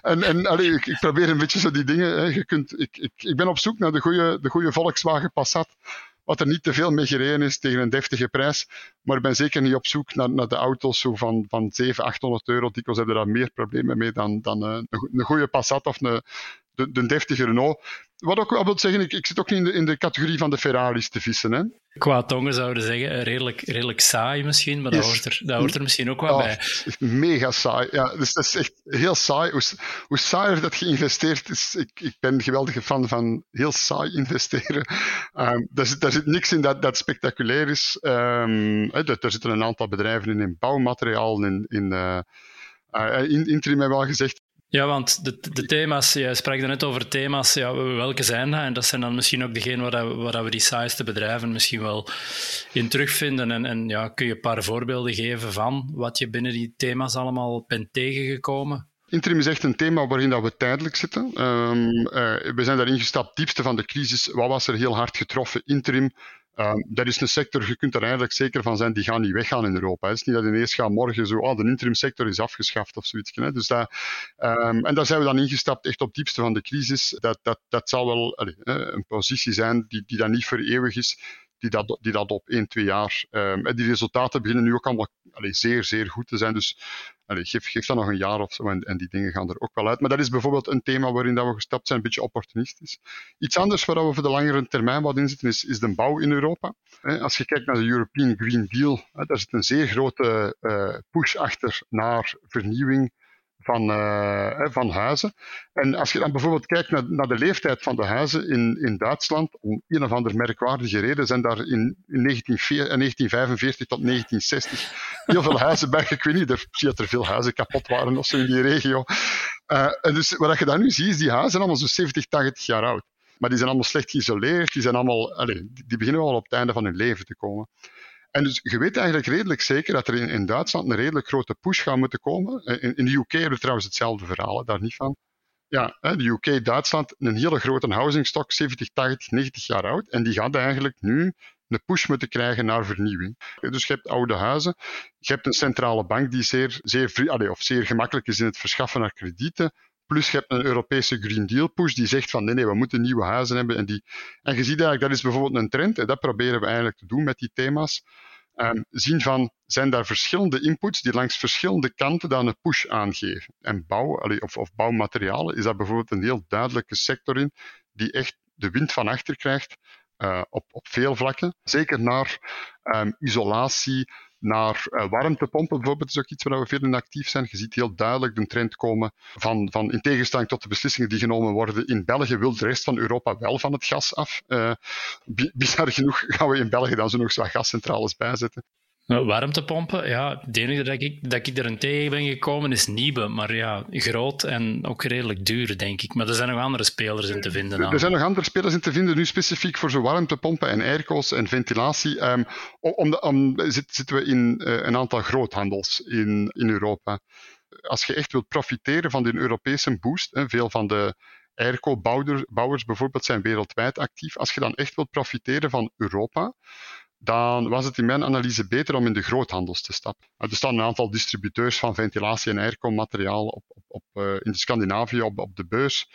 en en allee, ik, ik, probeer een beetje zo die dingen. Hè. Je kunt, ik, ik, ik ben op zoek naar de goede, de goede Volkswagen Passat wat er niet te veel mee gereden is tegen een deftige prijs. Maar ik ben zeker niet op zoek naar, naar de auto's zo van, van 700, 800 euro. Dikwijls hebben daar meer problemen mee dan, dan uh, een, een goede Passat of een, de, de deftige Renault. Wat ook wel wil zeggen, ik, ik zit ook niet in de, in de categorie van de Ferraris te vissen. Hè. Qua tongen zouden zeggen, eh, redelijk, redelijk saai misschien, maar dat, hoort, er, dat hoort er misschien ook wel bij. Mega saai. Ja, dus dat is echt heel saai. Hoe, hoe saaier dat je investeert, is, ik, ik ben een geweldige fan van heel saai investeren. Um, daar, zit, daar zit niks in dat, dat spectaculair is. Um, er, er zitten een aantal bedrijven in, in bouwmateriaal, in, in uh, uh, in, interim hebben we al gezegd, ja, want de, de thema's, je sprak er net over thema's, ja, welke zijn dat? En dat zijn dan misschien ook degene waar, waar we die saaiste bedrijven misschien wel in terugvinden. En, en ja, kun je een paar voorbeelden geven van wat je binnen die thema's allemaal bent tegengekomen? Interim is echt een thema waarin dat we tijdelijk zitten. Um, uh, we zijn daarin gestapt, diepste van de crisis. Wat was er heel hard getroffen? Interim Um, dat is een sector, je kunt er eigenlijk zeker van zijn, die gaan niet weggaan in Europa. Het is niet dat ineens gaat morgen zo, oh, de interimsector is afgeschaft of zoiets. Hè. Dus dat, um, en daar zijn we dan ingestapt, echt op het diepste van de crisis. Dat, dat, dat zal wel een positie zijn die, die dan niet voor eeuwig is die dat, die dat op 1, 2 jaar. Um, en die resultaten beginnen nu ook allemaal zeer, zeer goed te zijn. Dus geef, geef dat nog een jaar of zo en, en, die dingen gaan er ook wel uit. Maar dat is bijvoorbeeld een thema waarin dat we gestapt zijn, een beetje opportunistisch. Iets anders waar we voor de langere termijn wat in zitten, is, is de bouw in Europa. Als je kijkt naar de European Green Deal, daar zit een zeer grote uh, push achter naar vernieuwing van, uh, van huizen. En als je dan bijvoorbeeld kijkt naar, naar de leeftijd van de huizen in, in Duitsland, om een of andere merkwaardige reden zijn daar in, in 1945 tot 1960 heel veel huizen bij. Ik weet niet, er, dat er veel huizen kapot waren of zo in die regio. En dus wat je daar nu ziet, is die huizen allemaal zo 70, 80 jaar oud. Maar die zijn allemaal slecht geïsoleerd, die, zijn allemaal, allez, die beginnen wel op het einde van hun leven te komen. En dus je weet eigenlijk redelijk zeker dat er in, in Duitsland een redelijk grote push gaat moeten komen. Eh, in, in de UK hebben we trouwens hetzelfde verhaal, daar niet van. Ja, de UK, Duitsland, een hele grote housingstock, 70, 80, 90 jaar oud. En die gaat eigenlijk nu een push moeten krijgen naar vernieuwing. Dus je hebt oude huizen, je hebt een centrale bank die zeer, zeer, of zeer gemakkelijk is in het verschaffen naar kredieten. Plus je hebt een Europese Green Deal push die zegt van nee, nee, we moeten nieuwe huizen hebben. En, die... en je ziet eigenlijk, dat is bijvoorbeeld een trend. En dat proberen we eigenlijk te doen met die thema's. Um, zien van, zijn daar verschillende inputs die langs verschillende kanten dan een push aangeven. En bouw, of, of bouwmaterialen, is dat bijvoorbeeld een heel duidelijke sector in, die echt de wind van achter krijgt uh, op, op veel vlakken. Zeker naar um, isolatie, naar uh, warmtepompen bijvoorbeeld is ook iets waar we veel in actief zijn. Je ziet heel duidelijk de trend komen van, van in tegenstelling tot de beslissingen die genomen worden in België wil de rest van Europa wel van het gas af. Uh, bizar genoeg gaan we in België dan zo nog wat gascentrales bijzetten. Warmtepompen, ja, de enige dat ik, dat ik er een tegen ben gekomen is Niebe. Maar ja, groot en ook redelijk duur, denk ik. Maar er zijn nog andere spelers in te vinden. Dan. Er zijn nog andere spelers in te vinden, nu specifiek voor zo warmtepompen en airco's en ventilatie. Um, om, om, zitten we in uh, een aantal groothandels in, in Europa. Als je echt wilt profiteren van die Europese boost, hè, veel van de airco-bouwers bijvoorbeeld zijn wereldwijd actief. Als je dan echt wilt profiteren van Europa, dan was het in mijn analyse beter om in de groothandels te stappen. Er staan een aantal distributeurs van ventilatie- en airco-materiaal op, op, op, uh, in Scandinavië op, op de beurs.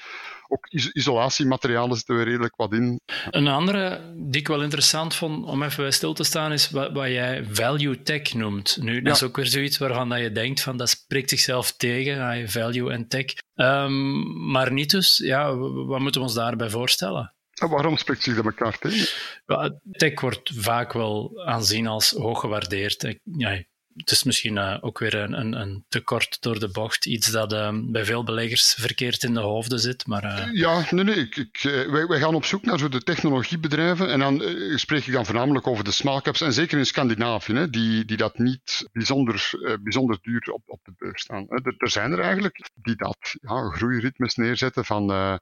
Ook is isolatiematerialen zitten we redelijk wat in. Een andere die ik wel interessant vond om even bij stil te staan, is wat, wat jij value tech noemt. Nu, dat is ook weer zoiets waarvan dat je denkt van dat spreekt zichzelf tegen, value en tech. Um, maar niet dus, ja, wat moeten we ons daarbij voorstellen? Waarom spreekt zich dat elkaar tegen? tech wordt vaak wel aanzien als hoog gewaardeerd. Ja, het is misschien uh, ook weer een, een, een, tekort door de bocht. Iets dat uh, bij veel beleggers verkeerd in de hoofden zit. Maar, uh... Ja, nee, nee. Ik, ik, wij, wij, gaan op zoek naar zo de technologiebedrijven. En dan spreek ik dan voornamelijk over de small caps. En zeker in Scandinavië, hè, die, die dat niet bijzonder, bijzonder duur op, op de beurs staan. Er, er zijn er eigenlijk die dat ja, groeiritmes neerzetten van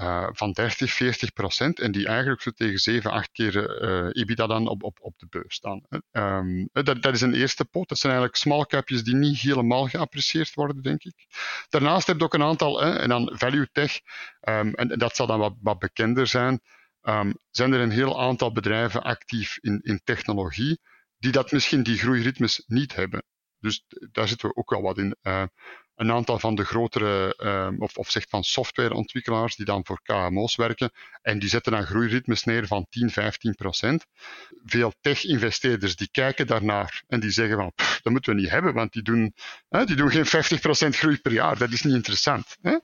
uh, van 30, 40 procent en die eigenlijk zo tegen 7, 8 keer uh, EBITDA dan op, op, op de beurs staan. Um, dat, dat is een eerste pot. Dat zijn eigenlijk small capjes die niet helemaal geapprecieerd worden, denk ik. Daarnaast heb je ook een aantal, en dan value tech, um, en, dat zal dan wat, wat bekender zijn, um, zijn er een heel aantal bedrijven actief in, in technologie die dat misschien die groeiritmes niet hebben. Dus daar zitten we ook wel wat in. Uh, een aantal van de grotere, uh, of, of zeg van softwareontwikkelaars die dan voor KMO's werken, en die zetten dan groeiritmes neer van 10, 15 procent. Veel tech-investeerders die kijken daarnaar en die zeggen van, dat moeten we niet hebben, want die doen, hè, die doen geen 50 procent groei per jaar, dat is niet interessant. Hè?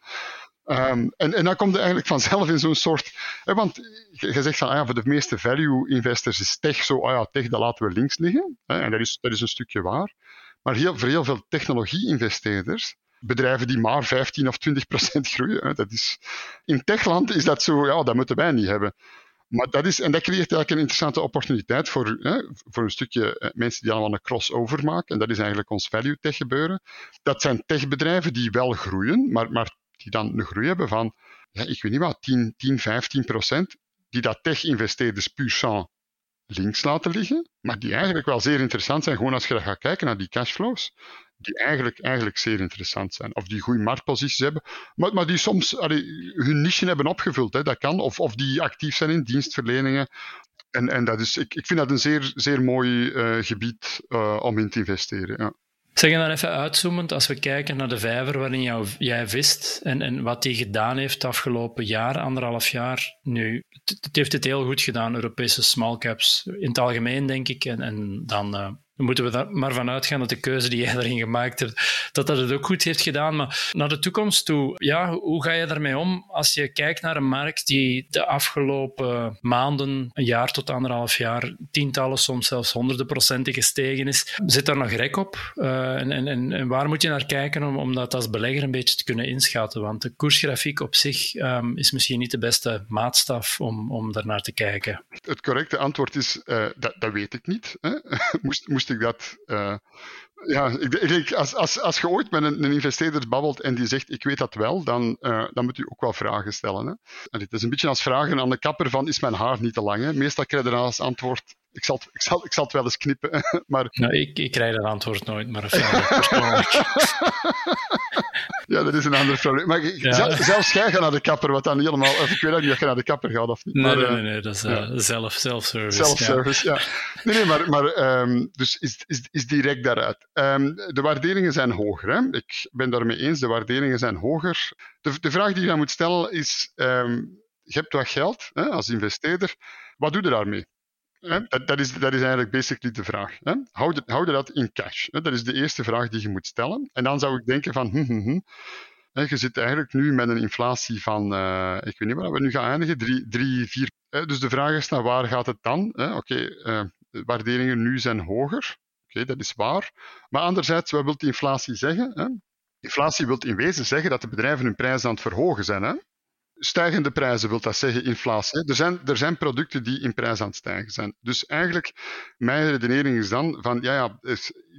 Um, en, en dan komt je eigenlijk vanzelf in zo'n soort. Hè, want je zegt van ah ja, voor de meeste value investors is tech zo, ah ja, tech dat laten we links liggen. Hè, en dat is, dat is een stukje waar. Maar voor heel veel technologie-investeerders, bedrijven die maar 15 of 20 procent groeien, hè, dat is, in techland is dat zo, ja, dat moeten wij niet hebben. Maar dat is, en dat creëert eigenlijk een interessante opportuniteit voor, hè, voor een stukje eh, mensen die allemaal een crossover maken. En dat is eigenlijk ons value tech gebeuren. Dat zijn techbedrijven die wel groeien, maar, maar die dan een groei hebben van, ja, ik weet niet wat, 10, 10 15 procent, die dat tech-investeerders puur sang links laten liggen, maar die eigenlijk wel zeer interessant zijn, gewoon als je gaat kijken naar die cashflows, die eigenlijk, eigenlijk zeer interessant zijn. Of die goede marktposities hebben, maar, maar die soms hun niche hebben opgevuld, hè, dat kan. Of, of die actief zijn in dienstverleningen. En, en dat is, ik, ik vind dat een zeer, zeer mooi uh, gebied uh, om in te investeren. Ja. Zeg dan even uitzoomend, als we kijken naar de vijver waarin jij vist en, en wat die gedaan heeft afgelopen jaar, anderhalf jaar. Nu, het, heeft het heel goed gedaan, Europese small caps. In het algemeen, denk ik. En, en dan uh, dan moeten we maar vanuit gaan dat de keuze die jij erin gemaakt hebt, dat dat het ook goed heeft gedaan. Maar naar de toekomst toe, ja, hoe ga je daarmee om als je kijkt naar een markt die de afgelopen maanden, een jaar tot anderhalf jaar, tientallen, soms zelfs honderden procenten gestegen is? Zit daar nog rek op? Uh, en, en, en, waar moet je naar kijken om, om dat als belegger een beetje te kunnen inschatten? Want de koersgrafiek op zich um, is misschien niet de beste maatstaf om, om daarnaar te kijken. Het correcte antwoord is, uh, dat, dat weet ik niet. Hè? moest, moest ik dat. Uh, ja, ik, als, als, als je ooit met een, een, investeerder babbelt en die zegt ik weet dat wel, dan, uh, dan moet u ook wel vragen stellen. Hè? Het is een beetje als vragen aan de kapper van is mijn haar niet te lang? Hè? Meestal krijg je dan als antwoord ik zal, ik, zal, ik zal het wel eens knippen. Maar... Nou, ik, ik krijg dat antwoord nooit, maar Ja, dat is een ander probleem. Maar ja. zelfs jij gaat naar de kapper, wat dan helemaal... Ik weet ook niet of je naar de kapper gaat of niet. Nee, maar, nee, nee, nee, dat is uh, zelf, self-service. Self-service, ja. Nee, nee, maar, maar um, dus is, is, is direct daaruit. Um, de waarderingen zijn hoger. Hè? Ik ben daarmee eens, de waarderingen zijn hoger. De, de vraag die je dan moet stellen is, um, je hebt wat geld hè, als investeerder, wat doe je daarmee? Dat, dat, is, dat is eigenlijk basically de vraag. Hè? Houd, houd dat in cash? Hè? Dat is de eerste vraag die je moet stellen. En dan zou ik denken van, hm, hm, hm. je zit eigenlijk nu met een inflatie van, uh, ik weet niet waar we nu gaan eindigen, 3, 3 4. Dus de vraag is, naar waar gaat het dan? Oké, okay, uh, de waarderingen nu zijn hoger. Oké, okay, dat is waar. Maar anderzijds, wat wil die inflatie zeggen? Hè? Inflatie wil in wezen zeggen dat de bedrijven hun prijzen aan het verhogen zijn. Hè? Stijgende prijzen wil dat zeggen inflatie. Er zijn, er zijn producten die in prijs aan het stijgen zijn. Dus eigenlijk, mijn redenering is dan van, ja, ja,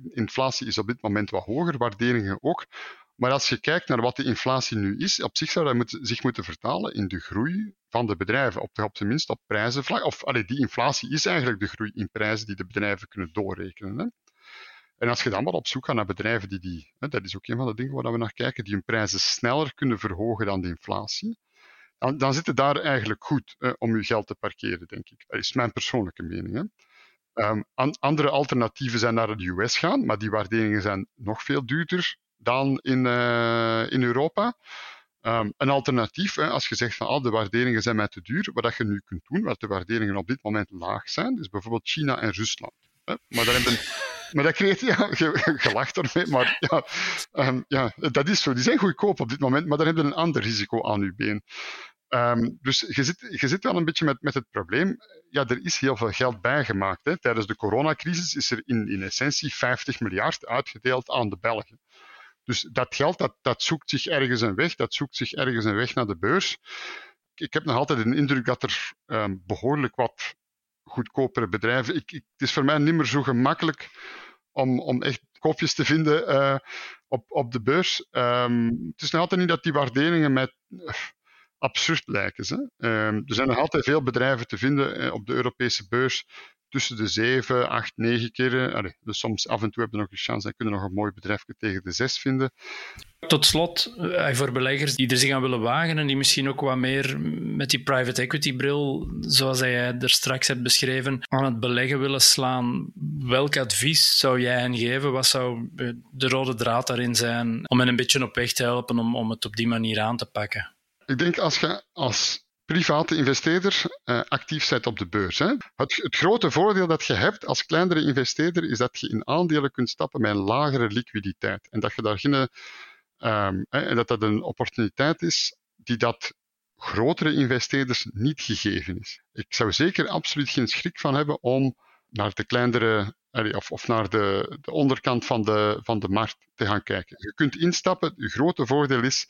inflatie is op dit moment wat hoger, waarderingen ook. Maar als je kijkt naar wat de inflatie nu is, op zich zou dat moet, zich moeten vertalen in de groei van de bedrijven, op, op tenminste op prijzenvlak. Of allee, die inflatie is eigenlijk de groei in prijzen die de bedrijven kunnen doorrekenen. Hè. En als je dan maar op zoek gaat naar bedrijven die die, hè, dat is ook een van de dingen waar we naar kijken, die hun prijzen sneller kunnen verhogen dan de inflatie, dan, dan zit het daar eigenlijk goed eh, om je geld te parkeren, denk ik. Dat is mijn persoonlijke mening. Hè. Um, an, andere alternatieven zijn naar de US gaan, maar die waarderingen zijn nog veel duurder dan in, uh, in Europa. Um, een alternatief, hè, als je zegt van oh, de waarderingen zijn mij te duur, wat je nu kunt doen, wat de waarderingen op dit moment laag zijn, is bijvoorbeeld China en Rusland. Hè. Maar, daar hebben, maar dat creëert, ja, gelacht ermee, maar ja, um, ja, dat is zo. Die zijn goedkoop op dit moment, maar daar hebben een ander risico aan uw been. Ehm, dus je zit, je zit wel een beetje met, met het probleem. Ja, er is heel veel geld bijgemaakt. Hè. Tijdens de coronacrisis is er in, in essentie 50 miljard uitgedeeld aan de Belgen. Dus dat geld dat, dat zoekt zich ergens een weg, dat zoekt zich ergens een weg naar de beurs. Ik heb nog altijd de indruk dat er ehm, behoorlijk wat goedkopere bedrijven. Ik, het is voor mij niet meer zo gemakkelijk om, om echt kopjes te vinden uh, op, op de beurs. Um, het is nog altijd niet dat die waarderingen met uh, absurd lijken. Hè? Um, er zijn nog altijd veel bedrijven te vinden uh, op de Europese beurs tussen de 7, 8, 9 keren. Allee, dus soms af en toe hebben we nog een chance en kunnen nog een mooi bedrijf tegen de 6 vinden. Tot slot, eh, voor beleggers die er zich aan willen wagen en die misschien ook wat meer met die private equity bril, zoals jij er straks hebt beschreven, aan het beleggen willen slaan, welk advies zou jij hen geven? Wat zou eh, de rode draad daarin zijn om hen een beetje op weg te helpen om, om het op die manier aan te pakken? Ik denk als je als private investeerder uh, actief bent op de beurs. Hè. Het, grote voordeel dat je hebt als kleinere investeerder is dat je in aandelen kunt stappen met een lagere liquiditeit. En dat je daar geen, hè, en dat dat een opportuniteit is die dat grotere investeerders niet gegeven is. Ik zou zeker absoluut geen schrik van hebben om naar de kleinere of, of naar de, de, onderkant van de, van de markt te gaan kijken. Je kunt instappen. Het grote voordeel is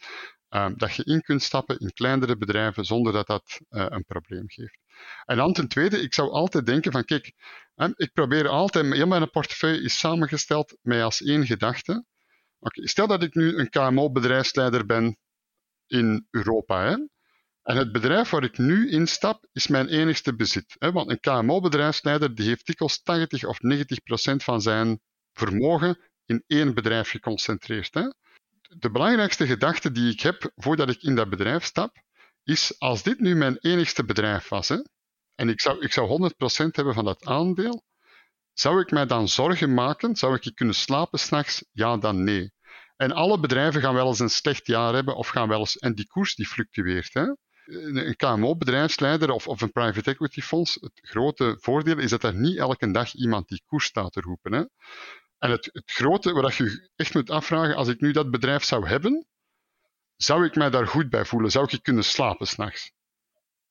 um, dat je in kunt stappen in kleinere bedrijven zonder dat dat uh, een probleem geeft. En dan ten tweede, ik zou altijd denken van kijk, um, ik probeer altijd, heel mijn portefeuille is samengesteld met als één gedachte. Stel dat ik nu een KMO-bedrijfsleider ben in Europa. Hè, en het bedrijf waar ik nu instap, is mijn enigste bezit. Hè, want een KMO-bedrijfsleider die heeft dikwijls 80 of 90 procent van zijn vermogen in één bedrijf geconcentreerd. Hè de belangrijkste gedachte die ik heb voordat ik in dat bedrijf stap, is als dit nu mijn enigste bedrijf was, hè, en ik zou, ik zou 100% hebben van dat aandeel, zou ik mij dan zorgen maken? Zou ik kunnen slapen s'nachts? Ja, dan nee. En alle bedrijven gaan wel eens een slecht jaar hebben, of gaan wel eens, en die koers die fluctueert. Hè? Een KMO-bedrijfsleider of, of een private equity fonds, het grote voordeel is dat er niet elke dag iemand die koers staat te roepen. Hè? En het, het grote, wat je echt moet afvragen, als ik nu dat bedrijf zou hebben, zou ik mij daar goed bij voelen? Zou ik kunnen slapen s'nachts?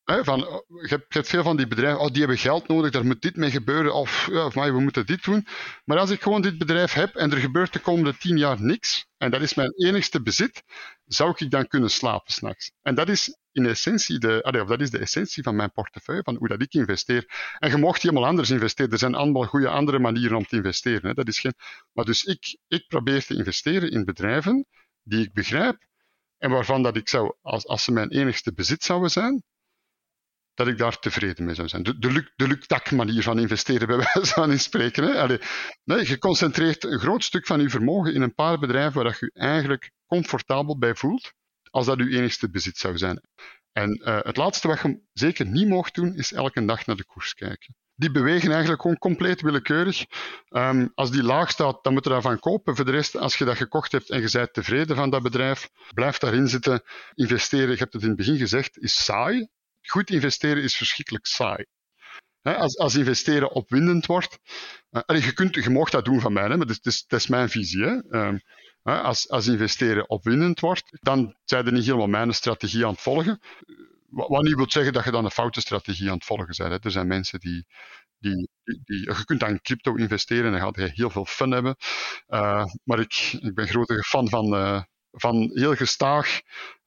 Van, oh, je, hebt, veel van die bedrijven, oh, die hebben geld nodig, daar moet dit mee gebeuren, of, ja, of we moeten dit doen. Maar als ik gewoon dit bedrijf heb en er gebeurt de komende tien jaar niks, en dat is mijn enigste bezit, zou ik dan kunnen slapen s'nachts. En dat is in essentie de, of dat is de essentie van mijn portefeuille, van hoe dat ik investeer. En je mocht helemaal anders investeren. Er zijn allemaal goede andere manieren om te investeren. Hè. Dat is geen, maar dus ik, ik probeer te investeren in bedrijven die ik begrijp en waarvan dat ik zou, als, als ze mijn enigste bezit zouden zijn, dat ik daar tevreden mee zou zijn. De, de, de lukt manier van investeren, bij wijze van spreken. Hè. Je concentreert een groot stuk van je vermogen in een paar bedrijven waar je je eigenlijk comfortabel bij voelt, als dat je enigste bezit zou zijn. En uh, het laatste wat je zeker niet mocht doen, is elke dag naar de koers kijken. Die bewegen eigenlijk gewoon compleet willekeurig. Um, als die laag staat, dan moet je daarvan kopen. Voor de rest, als je dat gekocht hebt en je bent tevreden van dat bedrijf, blijf daarin zitten. Investeren, je hebt het in het begin gezegd, is saai goed investeren is verschrikkelijk saai. als, als investeren opwindend wordt, uh, je, kunt, je mag dat doen van mij, hè, maar dat is, is mijn visie. Hè. Uh, als, als investeren opwindend wordt, dan zijn er niet helemaal mijn strategie aan het volgen. Wat, niet wil zeggen dat je dan een foute strategie aan het volgen bent. Hè. Er zijn mensen die, die, die, je kunt aan crypto investeren en dan gaat je heel veel fun hebben. Uh, maar ik, ik ben grote fan van, van heel gestaag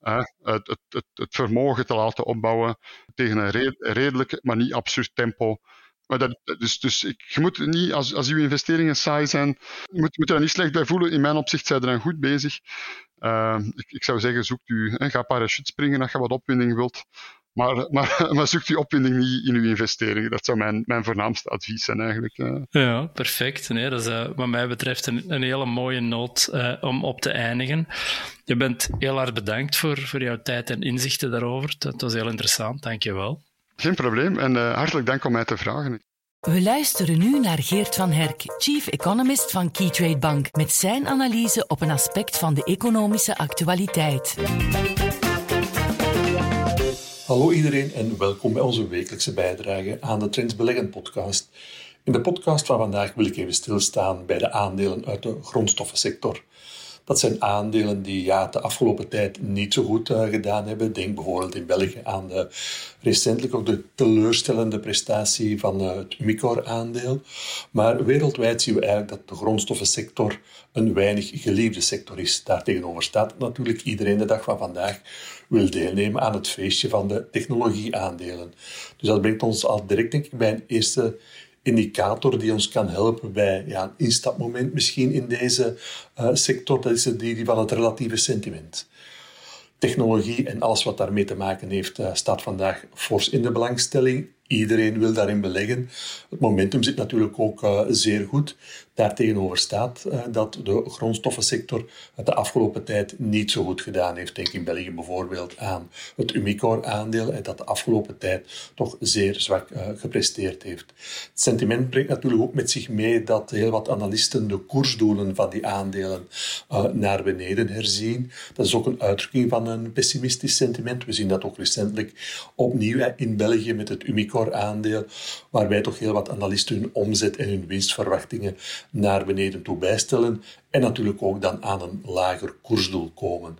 het, het, vermogen te laten opbouwen tegen een redelijk, maar niet absurd tempo. Maar dat, dus, dus je moet niet, als, als uw investeringen saai zijn, moet, moet je er niet slecht bij voelen. In mijn opzicht zijn er dan goed bezig. Uh, ik, ik, zou zeggen, zoekt u, hè, ga parachute springen als je wat opwinding wilt. Maar, maar, maar zoekt u opwinding niet in uw investeringen. Dat zou mijn, mijn voornaamste advies zijn eigenlijk. Ja, perfect. Nee, dat is uh, wat mij betreft een, een hele mooie noot uh, om op te eindigen. Je bent heel hard bedankt voor, voor jouw tijd en inzichten daarover. Dat was heel interessant, dank je wel. Geen probleem en uh, hartelijk dank om mij te vragen. We luisteren nu naar Geert van Herk, Chief Economist van Keytrade Bank, met zijn analyse op een aspect van de economische actualiteit. Hallo iedereen en welkom bij onze wekelijkse bijdrage aan de Trends Beleggen podcast. In de podcast van vandaag wil ik even stilstaan bij de aandelen uit de grondstoffensector. Dat zijn aandelen die ja, de afgelopen tijd niet zo goed uh, gedaan hebben. Denk bijvoorbeeld in België aan de recentelijk ook de teleurstellende prestatie van uh, het Umicore-aandeel. Maar wereldwijd zien we eigenlijk dat de grondstoffensector een weinig geliefde sector is. Daartegenover staat natuurlijk iedereen de dag van vandaag wil deelnemen aan het feestje van de technologieaandelen. Dus dat brengt ons al direct denk ik, bij een eerste indicator die ons kan helpen bij ja, een instapmoment misschien in deze uh, sector. Dat is die, van het relatieve sentiment. Technologie en alles wat daarmee te maken heeft, uh, staat vandaag fors in de belangstelling. Iedereen wil daarin beleggen. Het momentum zit natuurlijk ook uh, zeer goed. Daartegenover staat uh, dat de grondstoffensector het de afgelopen tijd niet zo goed gedaan heeft. Denk in België bijvoorbeeld aan het Umicore-aandeel, en dat de afgelopen tijd toch zeer zwak uh, gepresteerd heeft. Het sentiment brengt natuurlijk ook met zich mee dat heel wat analisten de koersdoelen van die aandelen naar beneden herzien. Dat is ook een uitdrukking van een pessimistisch sentiment. We zien dat ook recentelijk opnieuw in België met het Umicore aandeel, waarbij toch heel wat analisten hun omzet en hun winstverwachtingen naar beneden toe bijstellen en natuurlijk ook dan aan een lager koersdoel komen.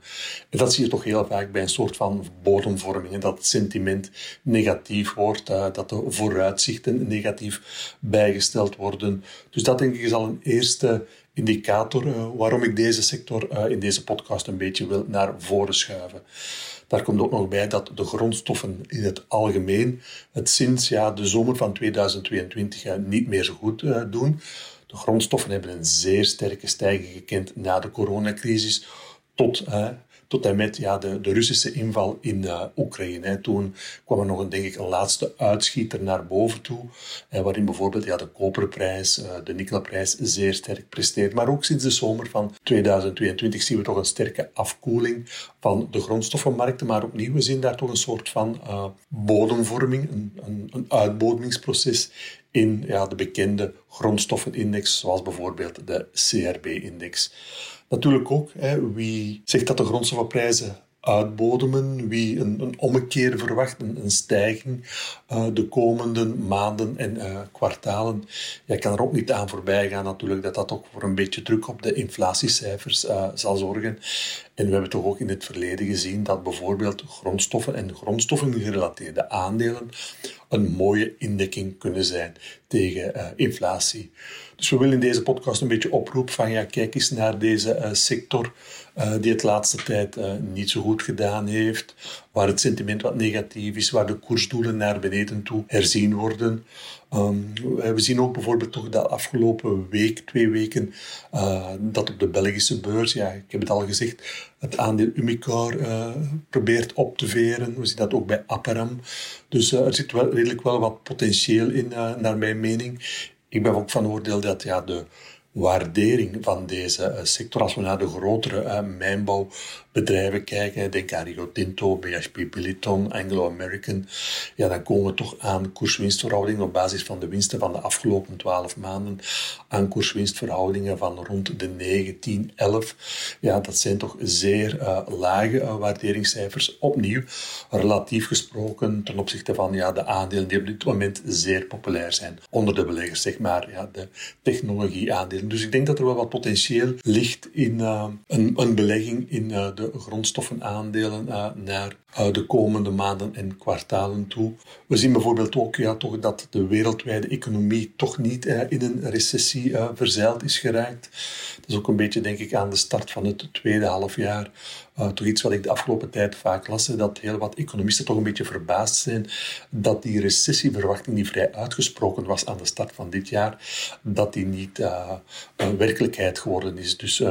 En dat zie je toch heel vaak bij een soort van bodemvorming, dat het sentiment negatief wordt, eh, dat de vooruitzichten negatief bijgesteld worden. Dus dat denk ik is al een eerste indicator uh, waarom ik deze sector uh, in deze podcast een beetje wil naar voren schuiven. Daar komt ook nog bij dat de grondstoffen in het algemeen het sinds ja, de zomer van 2022 ja, niet meer zo goed doen. De grondstoffen hebben een zeer sterke stijging gekend na de coronacrisis tot tot en met ja, de, de Russische inval in uh, Oekraïne. Toen kwam er nog een, denk ik, een laatste uitschieter naar boven toe, eh, waarin bijvoorbeeld ja, de koperprijs, de nikkelprijs zeer sterk presteert. Maar ook sinds de zomer van 2022 zien we toch een sterke afkoeling van de grondstoffenmarkten. Maar opnieuw, we zien daar toch een soort van bodemvorming, een, een, een uitbodemingsproces in ja, de bekende grondstoffenindex, zoals bijvoorbeeld de CRB-index. Natuurlijk ook, hè, wie zegt dat de grondstoffenprijzen uitbodemen, wie een, een ommekeer verwacht, een, stijging uh, de komende maanden en uh, kwartalen. Je kan er ook niet aan voorbij gaan natuurlijk dat dat ook voor een beetje druk op de inflatiecijfers uh, zal zorgen. En we hebben toch ook in het verleden gezien dat bijvoorbeeld grondstoffen en grondstoffen gerelateerde aandelen een mooie indekking kunnen zijn tegen inflatie. Dus we willen in deze podcast een beetje oproepen van ja, kijk eens naar deze sector die het laatste tijd uh, niet zo goed gedaan heeft, waar het sentiment wat negatief is, waar de koersdoelen naar beneden toe herzien worden. Um, we zien ook bijvoorbeeld toch de afgelopen week, twee weken, uh, dat op de Belgische beurs, ja, ik heb het al gezegd, het aandeel Umicore probeert op te veren. We zien dat ook bij Apparam. Dus er zit wel, redelijk wel wat potentieel in, naar mijn mening. Ik ben ook van oordeel dat ja, de waardering van deze eh, sector. Als we naar de grotere uh, mijnbouwbedrijven kijken, denk aan Rio Tinto, BHP Billiton, Anglo American, ja, dan komen we toch aan koerswinstverhoudingen op basis van de winsten van de afgelopen 12 maanden, aan koerswinstverhoudingen van rond de 9, 10, 11. Ja, dat zijn toch zeer uh, lage waarderingscijfers. Opnieuw, relatief gesproken ten opzichte van ja, de aandelen die op dit moment zeer populair zijn onder de beleggers, zeg maar, ja, de technologieaandelen dus ik denk dat er wel wat potentieel ligt in uh, een, een, belegging in uh, de grondstoffenaandelen uh, naar de komende maanden en kwartalen toe. We zien bijvoorbeeld ook ja, toch dat de wereldwijde economie toch niet in een recessie verzeild is geraakt. Dat is ook een beetje, denk ik, aan de start van het tweede halfjaar. Uh, toch iets wat ik de afgelopen tijd vaak las, dat heel wat economisten toch een beetje verbaasd zijn dat die recessieverwachting die vrij uitgesproken was aan de start van dit jaar, dat die niet uh, werkelijkheid geworden is. Dus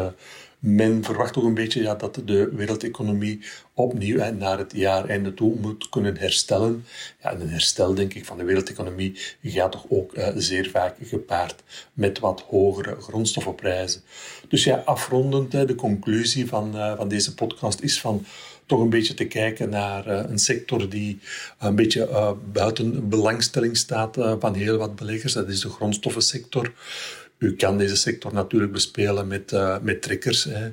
men verwacht toch een beetje ja, dat de wereldeconomie opnieuw naar het jaareinde toe moet kunnen herstellen. Ja, en een herstel, denk ik, van de wereldeconomie gaat toch ook uh, zeer vaak gepaard met wat hogere grondstoffenprijzen. Dus ja, afrondend, hè, de conclusie van, uh, van deze podcast is van toch een beetje te kijken naar uh, een sector die een beetje buiten belangstelling staat van heel wat beleggers. Dat is de grondstoffensector. U kan deze sector natuurlijk bespelen met, uh, met trekkers. Hè.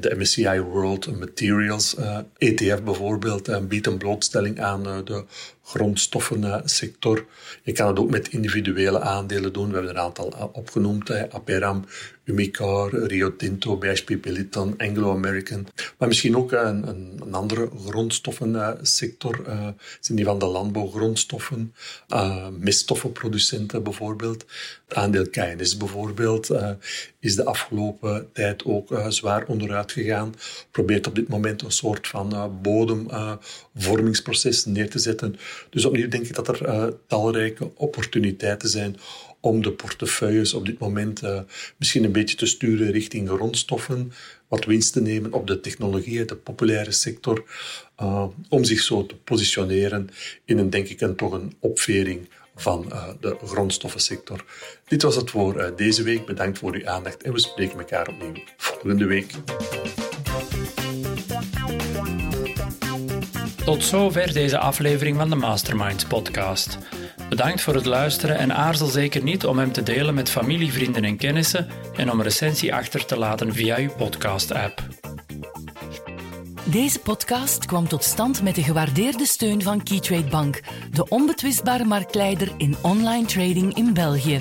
De MSCI World Materials ETF bijvoorbeeld biedt een blootstelling aan de grondstoffensector. Je kan het ook met individuele aandelen doen. We hebben er een aantal opgenoemd. Aperam, Umicar, Rio Tinto, BHP Billiton, Anglo-American. Maar misschien ook een, een, andere grondstoffensector. Uh, zijn die van de landbouwgrondstoffen. Uh, meststoffenproducenten bijvoorbeeld. Het aandeel KNS bijvoorbeeld is de afgelopen tijd ook zwaar onderuit gegaan. Probeert op dit moment een soort van bodemvormingsproces neer te zetten. Dus opnieuw denk ik dat er talrijke opportuniteiten zijn om de portefeuilles op dit moment misschien een beetje te sturen richting grondstoffen, wat winst te nemen op de technologie, de populaire sector, om zich zo te positioneren in een, denk ik, een, toch een opvering van uh, de grondstoffensector. Dit was het voor deze week. Bedankt voor uw aandacht en we spreken elkaar opnieuw volgende week. Tot zover deze aflevering van de Masterminds podcast. Bedankt voor het luisteren en aarzel zeker niet om hem te delen met familie, vrienden en kennissen en om een recensie achter te laten via uw podcast-app. Deze podcast kwam tot stand met de gewaardeerde steun van Keytrade Bank, de onbetwistbare marktleider in online trading in België.